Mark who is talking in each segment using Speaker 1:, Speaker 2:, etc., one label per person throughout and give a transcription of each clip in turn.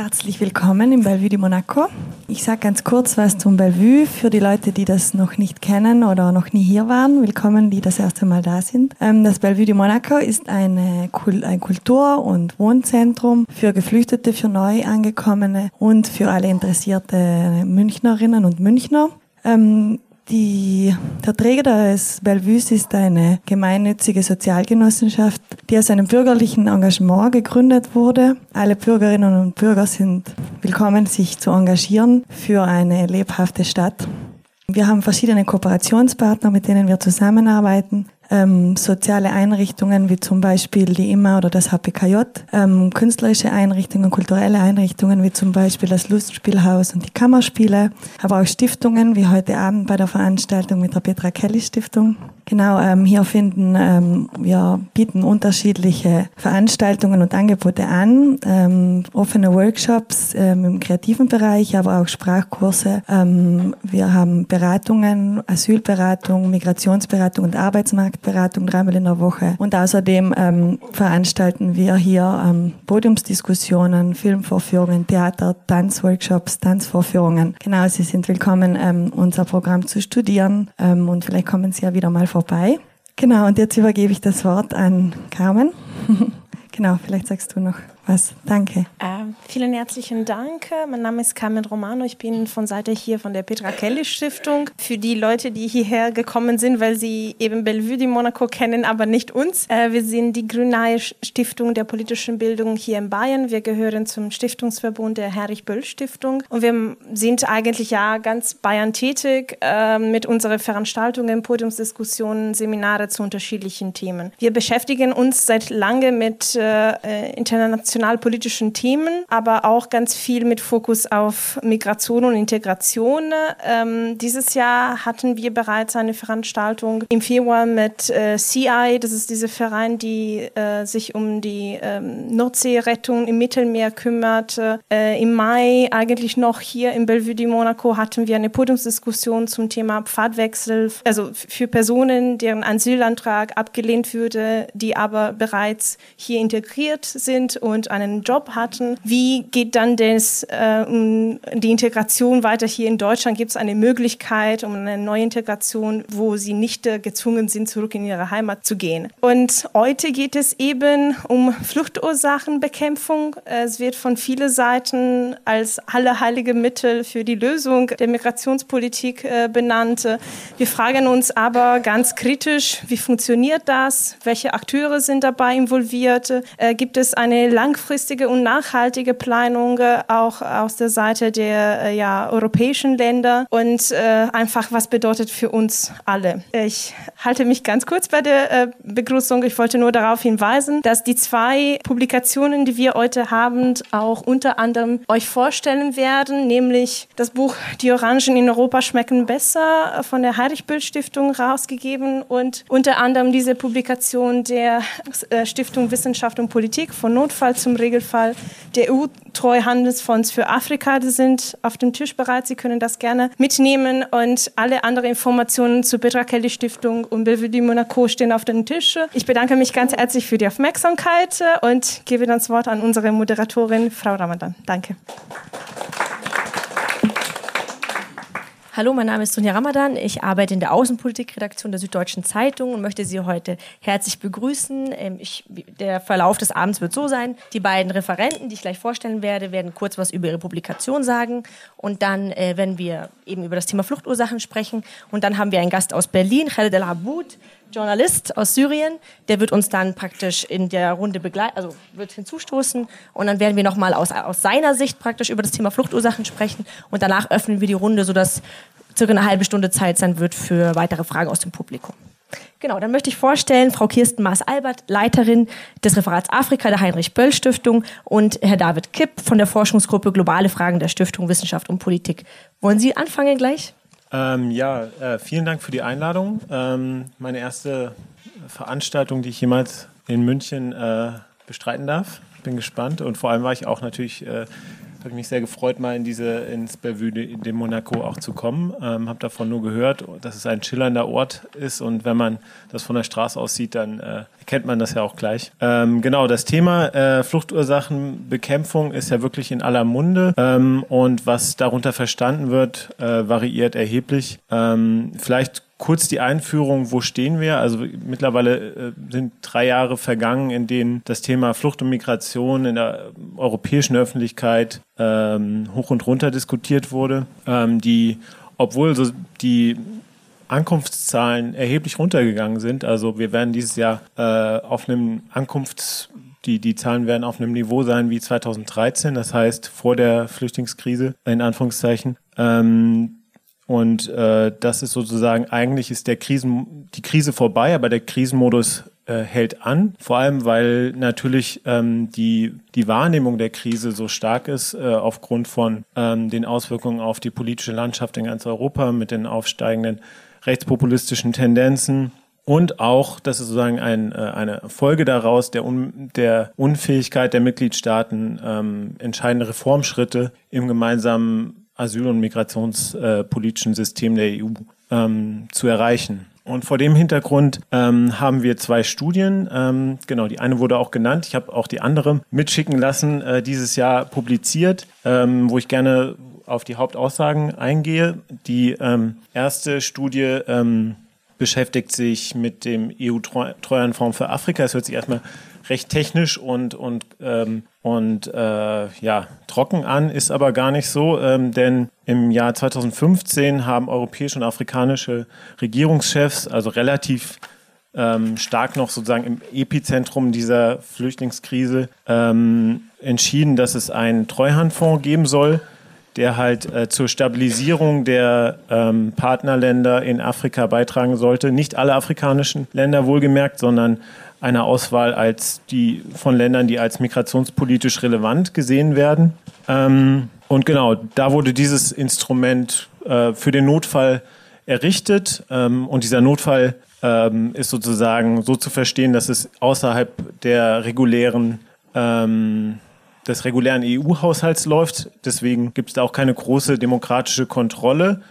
Speaker 1: Herzlich willkommen im Bellevue de Monaco. Ich sage ganz kurz was zum Bellevue für die Leute, die das noch nicht kennen oder noch nie hier waren. Willkommen, die das erste Mal da sind. Ähm, das Bellevue de Monaco ist ein Kultur- und Wohnzentrum für Geflüchtete, für Neuangekommene und für alle interessierte Münchnerinnen und Münchner. Ähm, die, der Träger des Bellevues ist eine gemeinnützige Sozialgenossenschaft, die aus einem bürgerlichen Engagement gegründet wurde. Alle Bürgerinnen und Bürger sind willkommen, sich zu engagieren für eine lebhafte Stadt. Wir haben verschiedene Kooperationspartner, mit denen wir zusammenarbeiten ähm, soziale Einrichtungen wie zum Beispiel die IMA oder das HPKJ, ähm, künstlerische Einrichtungen, kulturelle Einrichtungen wie zum Beispiel das Lustspielhaus und die Kammerspiele, aber auch Stiftungen wie heute Abend bei der Veranstaltung mit der Petra Kelly Stiftung. Genau, ähm, hier finden ähm, wir bieten unterschiedliche Veranstaltungen und Angebote an, ähm, offene Workshops ähm, im kreativen Bereich, aber auch Sprachkurse. Ähm, wir haben Beratungen, Asylberatung, Migrationsberatung und Arbeitsmarktberatung dreimal in der Woche. Und außerdem ähm, veranstalten wir hier ähm, Podiumsdiskussionen, Filmvorführungen, Theater, Tanzworkshops, Tanzvorführungen. Genau, Sie sind willkommen, ähm, unser Programm zu studieren ähm, und vielleicht kommen Sie ja wieder mal vorbei. Genau, und jetzt übergebe ich das Wort an Carmen. genau, vielleicht sagst du noch was. Danke.
Speaker 2: Äh, vielen herzlichen Dank. Mein Name ist Carmen Romano. Ich bin von Seite hier von der Petra Kelly Stiftung. Für die Leute, die hierher gekommen sind, weil sie eben Bellevue de Monaco kennen, aber nicht uns. Äh, wir sind die Grünae Stiftung der politischen Bildung hier in Bayern. Wir gehören zum Stiftungsverbund der Herrich-Böll-Stiftung. Und wir sind eigentlich ja ganz Bayern tätig äh, mit unseren Veranstaltungen, Podiumsdiskussionen, Seminare zu unterschiedlichen Themen. Wir beschäftigen uns seit lange mit äh, internationalen nationalpolitischen Themen, aber auch ganz viel mit Fokus auf Migration und Integration. Ähm, dieses Jahr hatten wir bereits eine Veranstaltung im Februar mit äh, CI, das ist dieser Verein, die äh, sich um die ähm, Nordseerettung im Mittelmeer kümmert. Äh, Im Mai eigentlich noch hier in Bellevue de Monaco hatten wir eine Podiumsdiskussion zum Thema Pfadwechsel, also für Personen, deren Asylantrag abgelehnt würde, die aber bereits hier integriert sind und einen Job hatten. Wie geht dann das, äh, die Integration weiter hier in Deutschland? Gibt es eine Möglichkeit um eine neue Integration, wo sie nicht äh, gezwungen sind, zurück in ihre Heimat zu gehen? Und heute geht es eben um Fluchtursachenbekämpfung. Es wird von vielen Seiten als allerheilige Mittel für die Lösung der Migrationspolitik äh, benannt. Wir fragen uns aber ganz kritisch, wie funktioniert das? Welche Akteure sind dabei involviert? Äh, gibt es eine lang langfristige und nachhaltige Planung äh, auch aus der Seite der äh, ja, europäischen Länder und äh, einfach, was bedeutet für uns alle. Ich halte mich ganz kurz bei der äh, Begrüßung. Ich wollte nur darauf hinweisen, dass die zwei Publikationen, die wir heute haben, auch unter anderem euch vorstellen werden, nämlich das Buch Die Orangen in Europa schmecken besser von der Heinrich-Böll Stiftung rausgegeben und unter anderem diese Publikation der Stiftung Wissenschaft und Politik von Notfall zu zum Regelfall der EU-Treuhandelsfonds für Afrika. Sind auf dem Tisch bereit. Sie können das gerne mitnehmen und alle anderen Informationen zur Petra Kelly Stiftung und Bellevue de Monaco stehen auf dem Tisch. Ich bedanke mich ganz herzlich für die Aufmerksamkeit und gebe das Wort an unsere Moderatorin, Frau Ramadan. Danke.
Speaker 3: Hallo, mein Name ist Sonja Ramadan. Ich arbeite in der Außenpolitikredaktion der Süddeutschen Zeitung und möchte Sie heute herzlich begrüßen. Ähm, ich, der Verlauf des Abends wird so sein. Die beiden Referenten, die ich gleich vorstellen werde, werden kurz was über ihre Publikation sagen. Und dann äh, werden wir eben über das Thema Fluchtursachen sprechen. Und dann haben wir einen Gast aus Berlin, Khaled El Aboud, Journalist aus Syrien. Der wird uns dann praktisch in der Runde begleiten, also wird hinzustoßen. Und dann werden wir nochmal aus, aus seiner Sicht praktisch über das Thema Fluchtursachen sprechen. Und danach öffnen wir die Runde, sodass circa eine halbe Stunde Zeit sein wird für weitere Fragen aus dem Publikum. Genau, dann möchte ich vorstellen Frau Kirsten Maas-Albert, Leiterin des Referats Afrika der Heinrich-Böll-Stiftung und Herr David Kipp von der Forschungsgruppe Globale Fragen der Stiftung Wissenschaft und Politik. Wollen Sie anfangen gleich?
Speaker 4: Ähm, ja, äh, vielen Dank für die Einladung. Ähm, meine erste Veranstaltung, die ich jemals in München äh, bestreiten darf. Bin gespannt und vor allem war ich auch natürlich äh, habe mich sehr gefreut, mal in diese, ins Bellevue de, de Monaco auch zu kommen. Ähm, habe davon nur gehört, dass es ein schillernder Ort ist und wenn man das von der Straße aus sieht, dann äh, erkennt man das ja auch gleich. Ähm, genau, das Thema äh, Fluchtursachenbekämpfung ist ja wirklich in aller Munde ähm, und was darunter verstanden wird, äh, variiert erheblich. Ähm, vielleicht kurz die Einführung, wo stehen wir? Also mittlerweile äh, sind drei Jahre vergangen, in denen das Thema Flucht und Migration in der europäischen Öffentlichkeit ähm, hoch und runter diskutiert wurde. Ähm, die, obwohl so die Ankunftszahlen erheblich runtergegangen sind, also wir werden dieses Jahr äh, auf einem Ankunfts die, die Zahlen werden auf einem Niveau sein wie 2013, das heißt vor der Flüchtlingskrise, in Anführungszeichen. Ähm, und äh, das ist sozusagen, eigentlich ist der Krisen, die Krise vorbei, aber der Krisenmodus äh, hält an. Vor allem, weil natürlich ähm, die, die Wahrnehmung der Krise so stark ist, äh, aufgrund von ähm, den Auswirkungen auf die politische Landschaft in ganz Europa mit den aufsteigenden rechtspopulistischen Tendenzen. Und auch, das ist sozusagen ein, äh, eine Folge daraus der, Un der Unfähigkeit der Mitgliedstaaten, ähm, entscheidende Reformschritte im gemeinsamen asyl- und migrationspolitischen System der EU ähm, zu erreichen. Und vor dem Hintergrund ähm, haben wir zwei Studien. Ähm, genau, die eine wurde auch genannt. Ich habe auch die andere mitschicken lassen, äh, dieses Jahr publiziert, ähm, wo ich gerne auf die Hauptaussagen eingehe. Die ähm, erste Studie ähm, beschäftigt sich mit dem EU-Treuhandfonds für Afrika. Es hört sich erstmal recht technisch und, und, ähm, und äh, ja, trocken an, ist aber gar nicht so, ähm, denn im Jahr 2015 haben europäische und afrikanische Regierungschefs, also relativ ähm, stark noch sozusagen im Epizentrum dieser Flüchtlingskrise, ähm, entschieden, dass es einen Treuhandfonds geben soll, der halt äh, zur Stabilisierung der ähm, Partnerländer in Afrika beitragen sollte. Nicht alle afrikanischen Länder wohlgemerkt, sondern eine Auswahl als die von Ländern, die als migrationspolitisch relevant gesehen werden. Ähm, und genau, da wurde dieses Instrument äh, für den Notfall errichtet. Ähm, und dieser Notfall ähm, ist sozusagen so zu verstehen, dass es außerhalb der regulären ähm, des regulären EU-Haushalts läuft. Deswegen gibt es da auch keine große demokratische Kontrolle.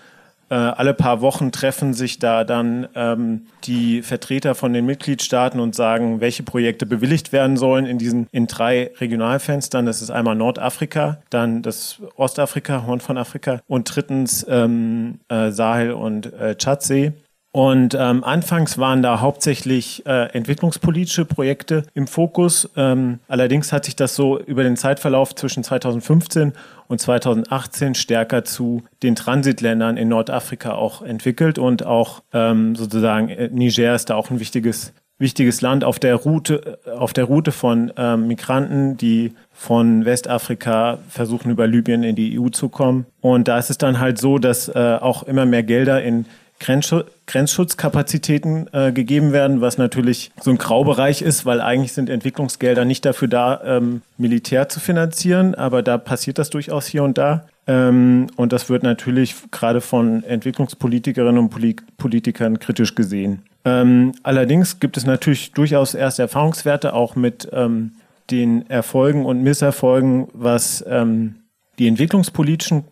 Speaker 4: Äh, alle paar Wochen treffen sich da dann ähm, die Vertreter von den Mitgliedstaaten und sagen, welche Projekte bewilligt werden sollen in diesen in drei Regionalfenstern. Das ist einmal Nordafrika, dann das Ostafrika, Horn von Afrika und drittens ähm, äh, Sahel und äh, Tschadsee. Und ähm, anfangs waren da hauptsächlich äh, entwicklungspolitische Projekte im Fokus. Ähm, allerdings hat sich das so über den Zeitverlauf zwischen 2015 und 2018 stärker zu den Transitländern in Nordafrika auch entwickelt und auch ähm, sozusagen äh, Niger ist da auch ein wichtiges wichtiges Land auf der Route auf der Route von ähm, Migranten, die von Westafrika versuchen über Libyen in die EU zu kommen. Und da ist es dann halt so, dass äh, auch immer mehr Gelder in Grenzschutzkapazitäten äh, gegeben werden, was natürlich so ein Graubereich ist, weil eigentlich sind Entwicklungsgelder nicht dafür da, ähm, Militär zu finanzieren, aber da passiert das durchaus hier und da. Ähm, und das wird natürlich gerade von Entwicklungspolitikerinnen und Poli Politikern kritisch gesehen. Ähm, allerdings gibt es natürlich durchaus erste Erfahrungswerte auch mit ähm, den Erfolgen und Misserfolgen, was ähm, die entwicklungspolitischen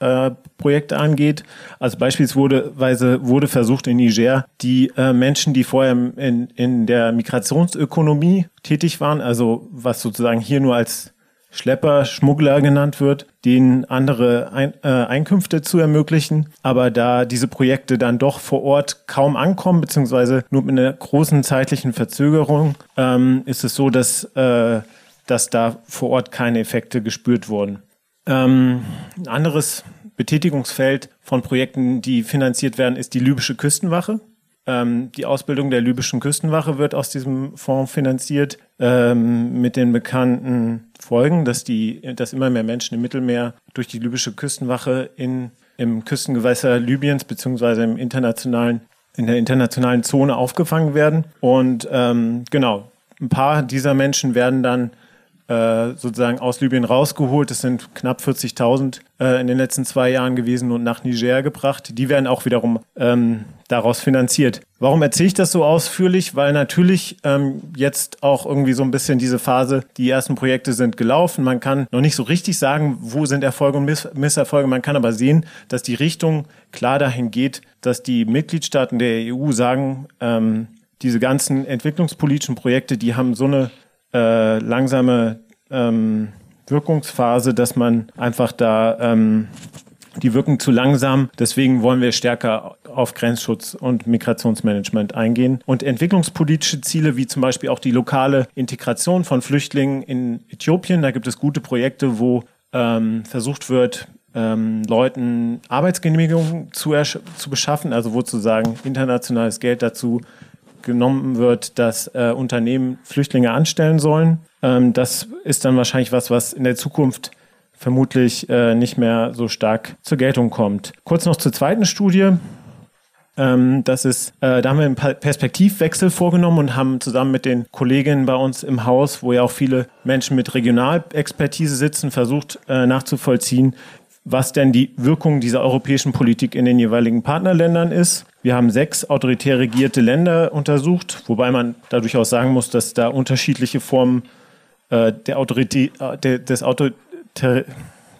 Speaker 4: äh, Projekte angeht. Also beispielsweise wurde versucht in Niger, die äh, Menschen, die vorher in, in der Migrationsökonomie tätig waren, also was sozusagen hier nur als Schlepper, Schmuggler genannt wird, denen andere Ein äh, Einkünfte zu ermöglichen. Aber da diese Projekte dann doch vor Ort kaum ankommen, beziehungsweise nur mit einer großen zeitlichen Verzögerung, ähm, ist es so, dass, äh, dass da vor Ort keine Effekte gespürt wurden. Ähm, ein anderes Betätigungsfeld von Projekten, die finanziert werden, ist die libysche Küstenwache. Ähm, die Ausbildung der libyschen Küstenwache wird aus diesem Fonds finanziert, ähm, mit den bekannten Folgen, dass, die, dass immer mehr Menschen im Mittelmeer durch die libysche Küstenwache in, im Küstengewässer Libyens beziehungsweise im internationalen, in der internationalen Zone aufgefangen werden. Und ähm, genau, ein paar dieser Menschen werden dann äh, sozusagen aus Libyen rausgeholt. Es sind knapp 40.000 äh, in den letzten zwei Jahren gewesen und nach Niger gebracht. Die werden auch wiederum ähm, daraus finanziert. Warum erzähle ich das so ausführlich? Weil natürlich ähm, jetzt auch irgendwie so ein bisschen diese Phase, die ersten Projekte sind gelaufen. Man kann noch nicht so richtig sagen, wo sind Erfolge und Miss Misserfolge. Man kann aber sehen, dass die Richtung klar dahin geht, dass die Mitgliedstaaten der EU sagen, ähm, diese ganzen entwicklungspolitischen Projekte, die haben so eine äh, langsame ähm, Wirkungsphase, dass man einfach da ähm, die wirken zu langsam. Deswegen wollen wir stärker auf Grenzschutz und Migrationsmanagement eingehen. Und entwicklungspolitische Ziele, wie zum Beispiel auch die lokale Integration von Flüchtlingen in Äthiopien, da gibt es gute Projekte, wo ähm, versucht wird, ähm, Leuten Arbeitsgenehmigungen zu, zu beschaffen, also wo sozusagen internationales Geld dazu genommen wird, dass äh, Unternehmen Flüchtlinge anstellen sollen. Ähm, das ist dann wahrscheinlich was, was in der Zukunft vermutlich äh, nicht mehr so stark zur Geltung kommt. Kurz noch zur zweiten Studie. Ähm, das ist, äh, da haben wir einen Perspektivwechsel vorgenommen und haben zusammen mit den Kolleginnen bei uns im Haus, wo ja auch viele Menschen mit Regionalexpertise sitzen, versucht äh, nachzuvollziehen, was denn die Wirkung dieser europäischen Politik in den jeweiligen Partnerländern ist. Wir haben sechs autoritär regierte Länder untersucht, wobei man da durchaus sagen muss, dass da unterschiedliche Formen äh, der, Autorität, äh, des Autor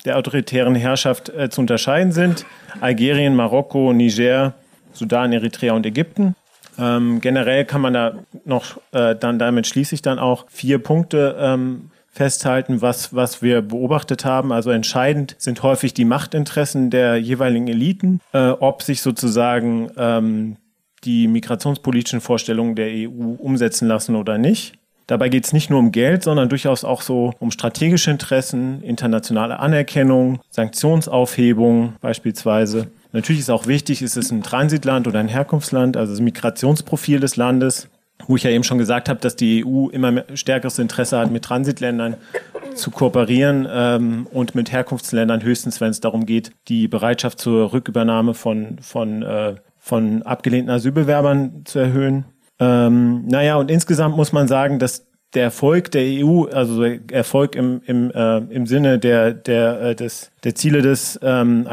Speaker 4: der autoritären Herrschaft äh, zu unterscheiden sind. Algerien, Marokko, Niger, Sudan, Eritrea und Ägypten. Ähm, generell kann man da noch, äh, dann damit schließe ich dann auch vier Punkte ähm, festhalten, was, was wir beobachtet haben. Also entscheidend sind häufig die Machtinteressen der jeweiligen Eliten, äh, ob sich sozusagen ähm, die migrationspolitischen Vorstellungen der EU umsetzen lassen oder nicht. Dabei geht es nicht nur um Geld, sondern durchaus auch so um strategische Interessen, internationale Anerkennung, Sanktionsaufhebung beispielsweise. Natürlich ist auch wichtig, ist es ein Transitland oder ein Herkunftsland, also das Migrationsprofil des Landes, wo ich ja eben schon gesagt habe, dass die EU immer stärkeres Interesse hat, mit Transitländern zu kooperieren ähm, und mit Herkunftsländern höchstens, wenn es darum geht, die Bereitschaft zur Rückübernahme von, von, äh, von abgelehnten Asylbewerbern zu erhöhen. Ähm, naja, und insgesamt muss man sagen, dass der Erfolg der EU, also Erfolg im, im, äh, im Sinne der, der, äh, des, der Ziele des, ähm,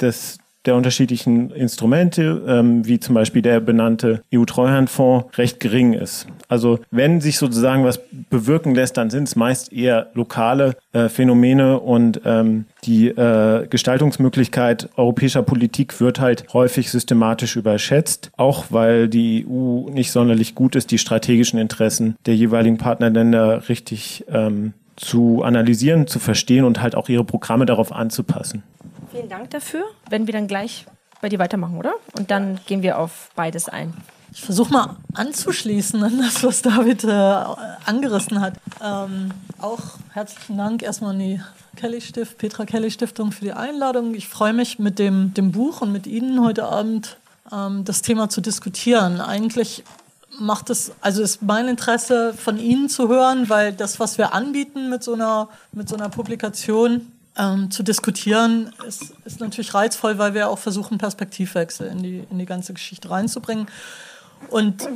Speaker 4: des, der unterschiedlichen Instrumente, ähm, wie zum Beispiel der benannte EU-Treuhandfonds, recht gering ist. Also wenn sich sozusagen was bewirken lässt, dann sind es meist eher lokale äh, Phänomene und ähm, die äh, Gestaltungsmöglichkeit europäischer Politik wird halt häufig systematisch überschätzt, auch weil die EU nicht sonderlich gut ist, die strategischen Interessen der jeweiligen Partnerländer richtig ähm, zu analysieren, zu verstehen und halt auch ihre Programme darauf anzupassen.
Speaker 3: Vielen Dank dafür. Wenn wir dann gleich bei dir weitermachen, oder? Und dann gehen wir auf beides ein.
Speaker 5: Ich versuche mal anzuschließen an das, was David äh, angerissen hat. Ähm, auch herzlichen Dank erstmal an die Kelly Stift, Petra Kelly Stiftung für die Einladung. Ich freue mich mit dem, dem Buch und mit Ihnen heute Abend ähm, das Thema zu diskutieren. Eigentlich macht es, also ist mein Interesse von Ihnen zu hören, weil das, was wir anbieten mit so einer, mit so einer Publikation, ähm, zu diskutieren, ist, ist natürlich reizvoll, weil wir auch versuchen, Perspektivwechsel in die, in die ganze Geschichte reinzubringen. Und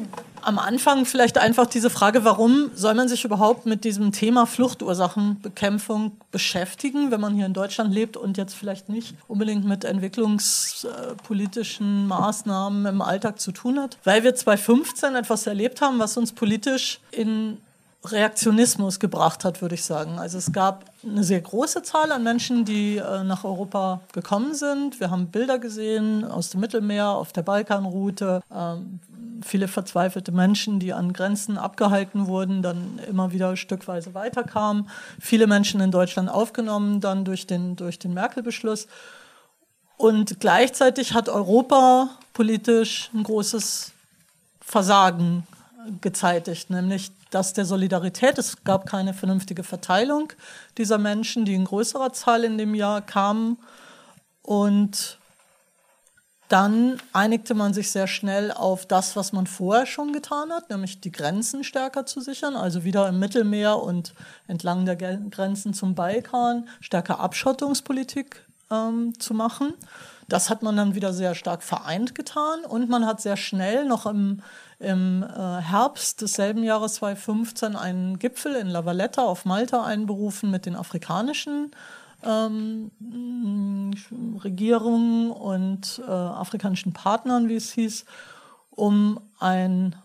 Speaker 5: am Anfang vielleicht einfach diese Frage, warum soll man sich überhaupt mit diesem Thema Fluchtursachenbekämpfung beschäftigen, wenn man hier in Deutschland lebt und jetzt vielleicht nicht unbedingt mit entwicklungspolitischen Maßnahmen im Alltag zu tun hat? Weil wir 2015 etwas erlebt haben, was uns politisch in Reaktionismus gebracht hat, würde ich sagen. Also es gab eine sehr große Zahl an Menschen, die äh, nach Europa gekommen sind. Wir haben Bilder gesehen aus dem Mittelmeer, auf der Balkanroute, ähm, viele verzweifelte Menschen, die an Grenzen abgehalten wurden, dann immer wieder stückweise weiterkamen. Viele Menschen in Deutschland aufgenommen, dann durch den, durch den Merkel-Beschluss. Und gleichzeitig hat Europa politisch ein großes Versagen gezeitigt, nämlich das der Solidarität. Es gab keine vernünftige Verteilung dieser Menschen, die in größerer Zahl in dem Jahr kamen. Und dann einigte man sich sehr schnell auf das, was man vorher schon getan hat, nämlich die Grenzen stärker zu sichern, also wieder im Mittelmeer und entlang der Grenzen zum Balkan stärker Abschottungspolitik ähm, zu machen. Das hat man dann wieder sehr stark vereint getan und man hat sehr schnell noch im, im äh, Herbst desselben Jahres 2015 einen Gipfel in La Valletta auf Malta einberufen mit den afrikanischen ähm, Regierungen und äh, afrikanischen Partnern, wie es hieß, um ein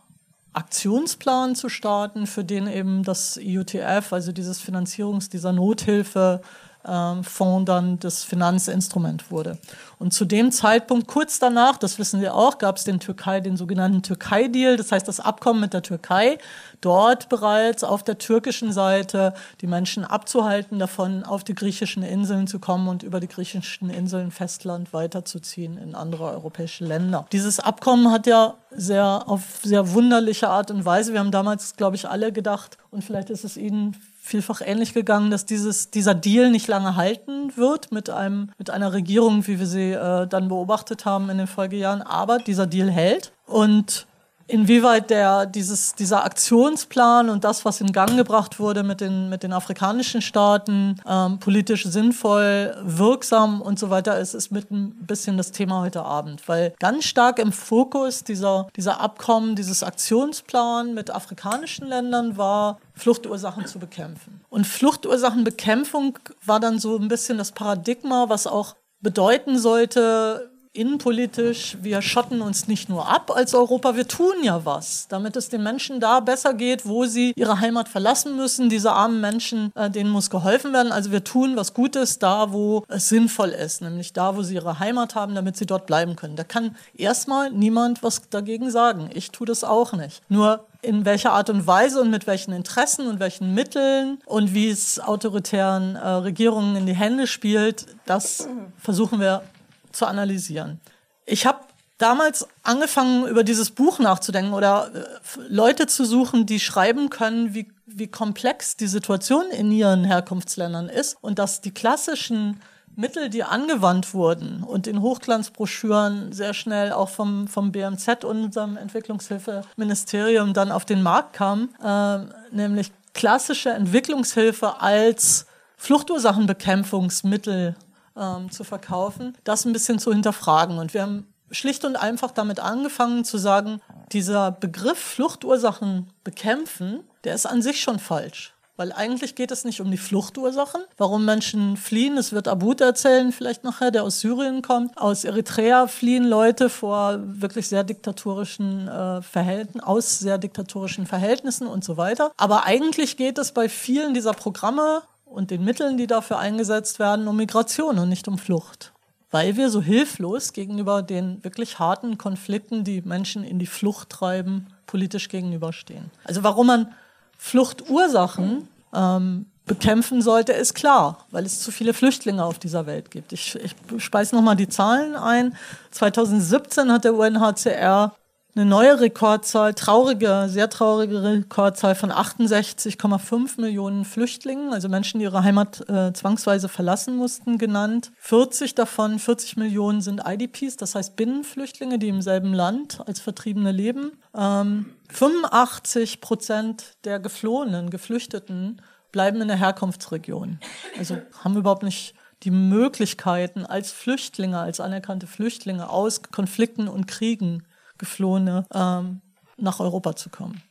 Speaker 5: Aktionsplan zu starten, für den eben das IUTF, also dieses Finanzierungs-, dieser Nothilfe, ähm, Fonds dann das Finanzinstrument wurde. Und zu dem Zeitpunkt, kurz danach, das wissen wir auch, gab es den Türkei, den sogenannten Türkei-Deal, das heißt das Abkommen mit der Türkei, dort bereits auf der türkischen Seite die Menschen abzuhalten, davon auf die griechischen Inseln zu kommen und über die griechischen Inseln Festland weiterzuziehen in andere europäische Länder. Dieses Abkommen hat ja sehr auf sehr wunderliche Art und Weise, wir haben damals, glaube ich, alle gedacht, und vielleicht ist es Ihnen vielfach ähnlich gegangen, dass dieses, dieser Deal nicht lange halten wird mit, einem, mit einer Regierung, wie wir sie äh, dann beobachtet haben in den Folgejahren. Aber dieser Deal hält. Und inwieweit der, dieses, dieser Aktionsplan und das, was in Gang gebracht wurde mit den, mit den afrikanischen Staaten, ähm, politisch sinnvoll, wirksam und so weiter ist, ist mit ein bisschen das Thema heute Abend. Weil ganz stark im Fokus dieser, dieser Abkommen, dieses Aktionsplan mit afrikanischen Ländern war, Fluchtursachen zu bekämpfen. Und Fluchtursachenbekämpfung war dann so ein bisschen das Paradigma, was auch bedeuten sollte, innenpolitisch, wir schotten uns nicht nur ab als Europa, wir tun ja was, damit es den Menschen da besser geht, wo sie ihre Heimat verlassen müssen. Diese armen Menschen, äh, denen muss geholfen werden. Also wir tun was Gutes da, wo es sinnvoll ist, nämlich da, wo sie ihre Heimat haben, damit sie dort bleiben können. Da kann erstmal niemand was dagegen sagen. Ich tue das auch nicht. Nur in welcher Art und Weise und mit welchen Interessen und welchen Mitteln und wie es autoritären äh, Regierungen in die Hände spielt, das versuchen wir zu analysieren. Ich habe damals angefangen, über dieses Buch nachzudenken oder äh, Leute zu suchen, die schreiben können, wie, wie komplex die Situation in ihren Herkunftsländern ist und dass die klassischen Mittel, die angewandt wurden und in Hochglanzbroschüren sehr schnell auch vom, vom BMZ, unserem Entwicklungshilfeministerium, dann auf den Markt kamen, äh, nämlich klassische Entwicklungshilfe als Fluchtursachenbekämpfungsmittel ähm, zu verkaufen, das ein bisschen zu hinterfragen. Und wir haben schlicht und einfach damit angefangen zu sagen, dieser Begriff Fluchtursachen bekämpfen, der ist an sich schon falsch. Weil eigentlich geht es nicht um die Fluchtursachen, warum Menschen fliehen. Es wird Abud erzählen, vielleicht nachher, der aus Syrien kommt. Aus Eritrea fliehen Leute vor wirklich sehr diktatorischen äh, Verhältnissen, aus sehr diktatorischen Verhältnissen und so weiter. Aber eigentlich geht es bei vielen dieser Programme und den Mitteln, die dafür eingesetzt werden, um Migration und nicht um Flucht. Weil wir so hilflos gegenüber den wirklich harten Konflikten, die Menschen in die Flucht treiben, politisch gegenüberstehen. Also warum man Fluchtursachen ähm, bekämpfen sollte, ist klar, weil es zu viele Flüchtlinge auf dieser Welt gibt. Ich, ich speise nochmal die Zahlen ein. 2017 hat der UNHCR eine neue Rekordzahl, traurige, sehr traurige Rekordzahl von 68,5 Millionen Flüchtlingen, also Menschen, die ihre Heimat äh, zwangsweise verlassen mussten, genannt. 40 davon, 40 Millionen sind IDPs, das heißt Binnenflüchtlinge, die im selben Land als Vertriebene leben. Ähm, 85 Prozent der Geflohenen, Geflüchteten bleiben in der Herkunftsregion. Also haben überhaupt nicht die Möglichkeiten als Flüchtlinge, als anerkannte Flüchtlinge aus Konflikten und Kriegen Geflohene ähm, nach Europa zu kommen.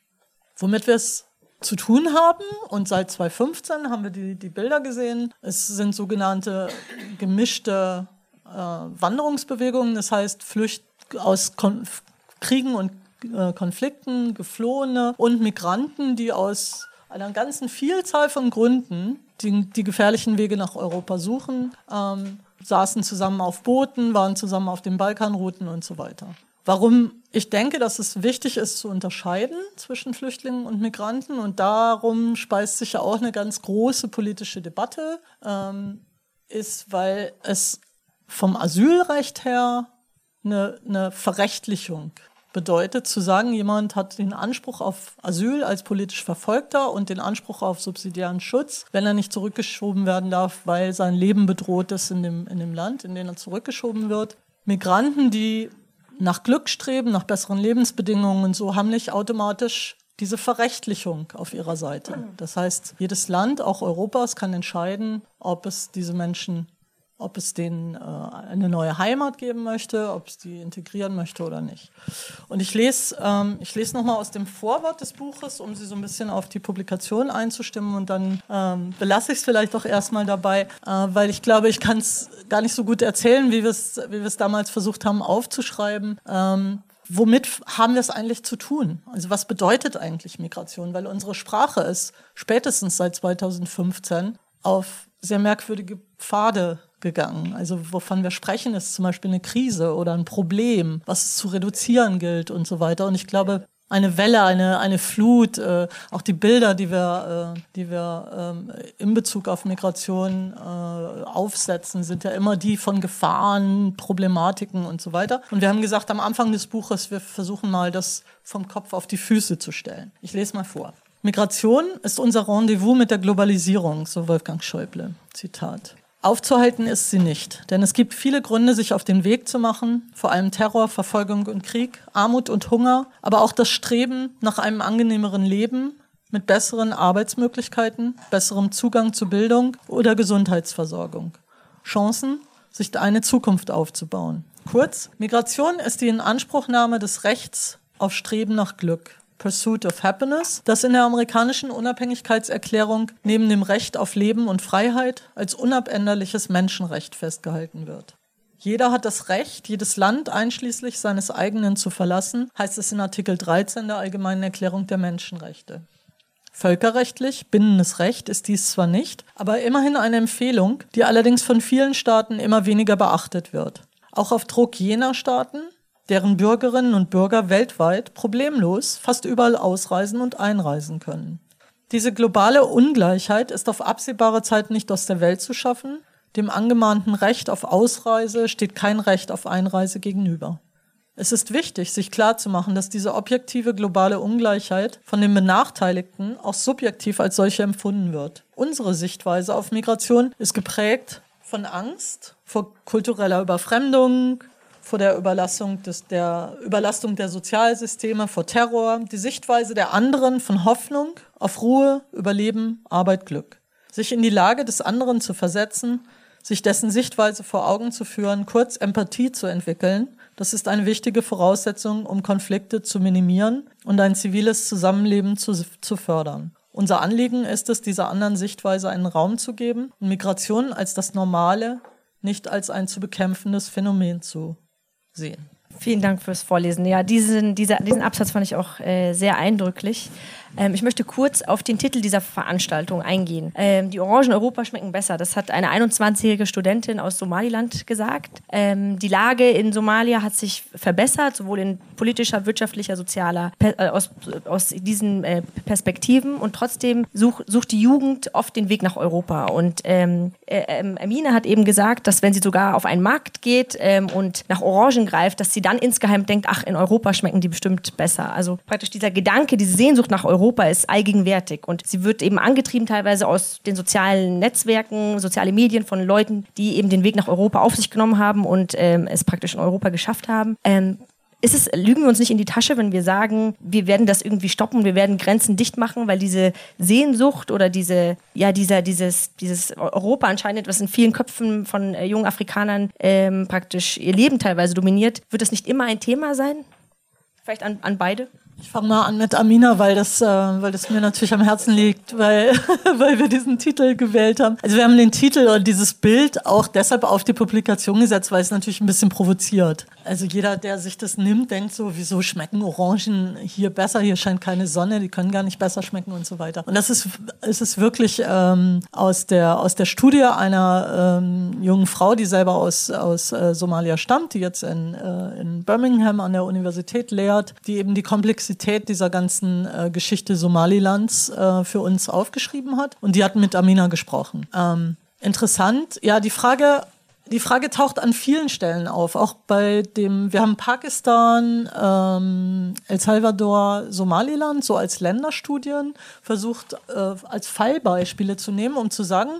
Speaker 5: Womit wir es zu tun haben und seit 2015 haben wir die, die Bilder gesehen. Es sind sogenannte gemischte äh, Wanderungsbewegungen, das heißt Flücht aus Kon Kriegen und äh, Konflikten, Geflohene und Migranten, die aus einer ganzen Vielzahl von Gründen die, die gefährlichen Wege nach Europa suchen, ähm, saßen zusammen auf Booten, waren zusammen auf den Balkanrouten und so weiter. Warum ich denke, dass es wichtig ist zu unterscheiden zwischen Flüchtlingen und Migranten und darum speist sich ja auch eine ganz große politische Debatte, ähm, ist, weil es vom Asylrecht her eine, eine Verrechtlichung bedeutet, zu sagen, jemand hat den Anspruch auf Asyl als politisch Verfolgter und den Anspruch auf subsidiären Schutz, wenn er nicht zurückgeschoben werden darf, weil sein Leben bedroht ist in dem, in dem Land, in dem er zurückgeschoben wird. Migranten, die nach Glück streben, nach besseren Lebensbedingungen und so, haben nicht automatisch diese Verrechtlichung auf ihrer Seite. Das heißt, jedes Land, auch Europas, kann entscheiden, ob es diese Menschen ob es denen äh, eine neue Heimat geben möchte, ob es die integrieren möchte oder nicht. Und ich lese, ähm, ich lese nochmal aus dem Vorwort des Buches, um Sie so ein bisschen auf die Publikation einzustimmen und dann ähm, belasse ich es vielleicht auch erstmal dabei, äh, weil ich glaube, ich kann es gar nicht so gut erzählen, wie wir es wie damals versucht haben aufzuschreiben. Ähm, womit haben wir es eigentlich zu tun? Also was bedeutet eigentlich Migration? Weil unsere Sprache ist spätestens seit 2015 auf sehr merkwürdige Pfade gegangen. Also wovon wir sprechen, ist zum Beispiel eine Krise oder ein Problem, was es zu reduzieren gilt und so weiter. Und ich glaube, eine Welle, eine, eine Flut, äh, auch die Bilder, die wir, äh, die wir ähm, in Bezug auf Migration äh, aufsetzen, sind ja immer die von Gefahren, Problematiken und so weiter. Und wir haben gesagt, am Anfang des Buches, wir versuchen mal, das vom Kopf auf die Füße zu stellen. Ich lese mal vor. Migration ist unser Rendezvous mit der Globalisierung, so Wolfgang Schäuble. Zitat. Aufzuhalten ist sie nicht, denn es gibt viele Gründe, sich auf den Weg zu machen, vor allem Terror, Verfolgung und Krieg, Armut und Hunger, aber auch das Streben nach einem angenehmeren Leben mit besseren Arbeitsmöglichkeiten, besserem Zugang zu Bildung oder Gesundheitsversorgung. Chancen, sich eine Zukunft aufzubauen. Kurz, Migration ist die Inanspruchnahme des Rechts auf Streben nach Glück. Pursuit of Happiness, das in der amerikanischen Unabhängigkeitserklärung neben dem Recht auf Leben und Freiheit als unabänderliches Menschenrecht festgehalten wird. Jeder hat das Recht, jedes Land einschließlich seines eigenen zu verlassen, heißt es in Artikel 13 der Allgemeinen Erklärung der Menschenrechte. Völkerrechtlich, bindendes Recht ist dies zwar nicht, aber immerhin eine Empfehlung, die allerdings von vielen Staaten immer weniger beachtet wird. Auch auf Druck jener Staaten, deren Bürgerinnen und Bürger weltweit problemlos fast überall ausreisen und einreisen können. Diese globale Ungleichheit ist auf absehbare Zeit nicht aus der Welt zu schaffen. Dem angemahnten Recht auf Ausreise steht kein Recht auf Einreise gegenüber. Es ist wichtig, sich klarzumachen, dass diese objektive globale Ungleichheit von den Benachteiligten auch subjektiv als solche empfunden wird. Unsere Sichtweise auf Migration ist geprägt von Angst vor kultureller Überfremdung, vor der Überlastung des, der Überlastung der Sozialsysteme, vor Terror, die Sichtweise der anderen von Hoffnung auf Ruhe, Überleben, Arbeit, Glück. Sich in die Lage des anderen zu versetzen, sich dessen Sichtweise vor Augen zu führen, kurz Empathie zu entwickeln, das ist eine wichtige Voraussetzung, um Konflikte zu minimieren und ein ziviles Zusammenleben zu, zu fördern. Unser Anliegen ist es, dieser anderen Sichtweise einen Raum zu geben und Migration als das Normale, nicht als ein zu bekämpfendes Phänomen zu sehen.
Speaker 3: Vielen Dank fürs Vorlesen. Ja, diesen, dieser, diesen Absatz fand ich auch äh, sehr eindrücklich. Ähm, ich möchte kurz auf den Titel dieser Veranstaltung eingehen. Ähm, die Orangen Europa schmecken besser. Das hat eine 21-jährige Studentin aus Somaliland gesagt. Ähm, die Lage in Somalia hat sich verbessert, sowohl in politischer, wirtschaftlicher, sozialer, äh, aus, aus diesen äh, Perspektiven. Und trotzdem such, sucht die Jugend oft den Weg nach Europa. Und ähm, äh, Amina hat eben gesagt, dass wenn sie sogar auf einen Markt geht ähm, und nach Orangen greift, dass sie dann insgeheim denkt, ach, in Europa schmecken die bestimmt besser. Also praktisch dieser Gedanke, diese Sehnsucht nach Europa, Europa ist allgegenwärtig und sie wird eben angetrieben teilweise aus den sozialen Netzwerken, soziale Medien von Leuten, die eben den Weg nach Europa auf sich genommen haben und ähm, es praktisch in Europa geschafft haben. Ähm, ist es, lügen wir uns nicht in die Tasche, wenn wir sagen, wir werden das irgendwie stoppen, wir werden Grenzen dicht machen, weil diese Sehnsucht oder diese, ja, dieser, dieses, dieses Europa anscheinend, was in vielen Köpfen von äh, jungen Afrikanern ähm, praktisch ihr Leben teilweise dominiert, wird das nicht immer ein Thema sein? Vielleicht an, an beide?
Speaker 5: Ich fange mal an mit Amina, weil das, äh, weil das mir natürlich am Herzen liegt, weil, weil wir diesen Titel gewählt haben. Also wir haben den Titel und dieses Bild auch deshalb auf die Publikation gesetzt, weil es natürlich ein bisschen provoziert. Also jeder, der sich das nimmt, denkt so, wieso schmecken Orangen hier besser? Hier scheint keine Sonne, die können gar nicht besser schmecken und so weiter. Und das ist, es ist wirklich ähm, aus, der, aus der Studie einer ähm, jungen Frau, die selber aus, aus äh, Somalia stammt, die jetzt in, äh, in Birmingham an der Universität lehrt, die eben die Komplexität Komplexität dieser ganzen äh, Geschichte Somalilands äh, für uns aufgeschrieben hat. Und die hat mit Amina gesprochen. Ähm, interessant, ja, die Frage, die Frage taucht an vielen Stellen auf, auch bei dem, wir haben Pakistan, ähm, El Salvador, Somaliland so als Länderstudien versucht, äh, als Fallbeispiele zu nehmen, um zu sagen,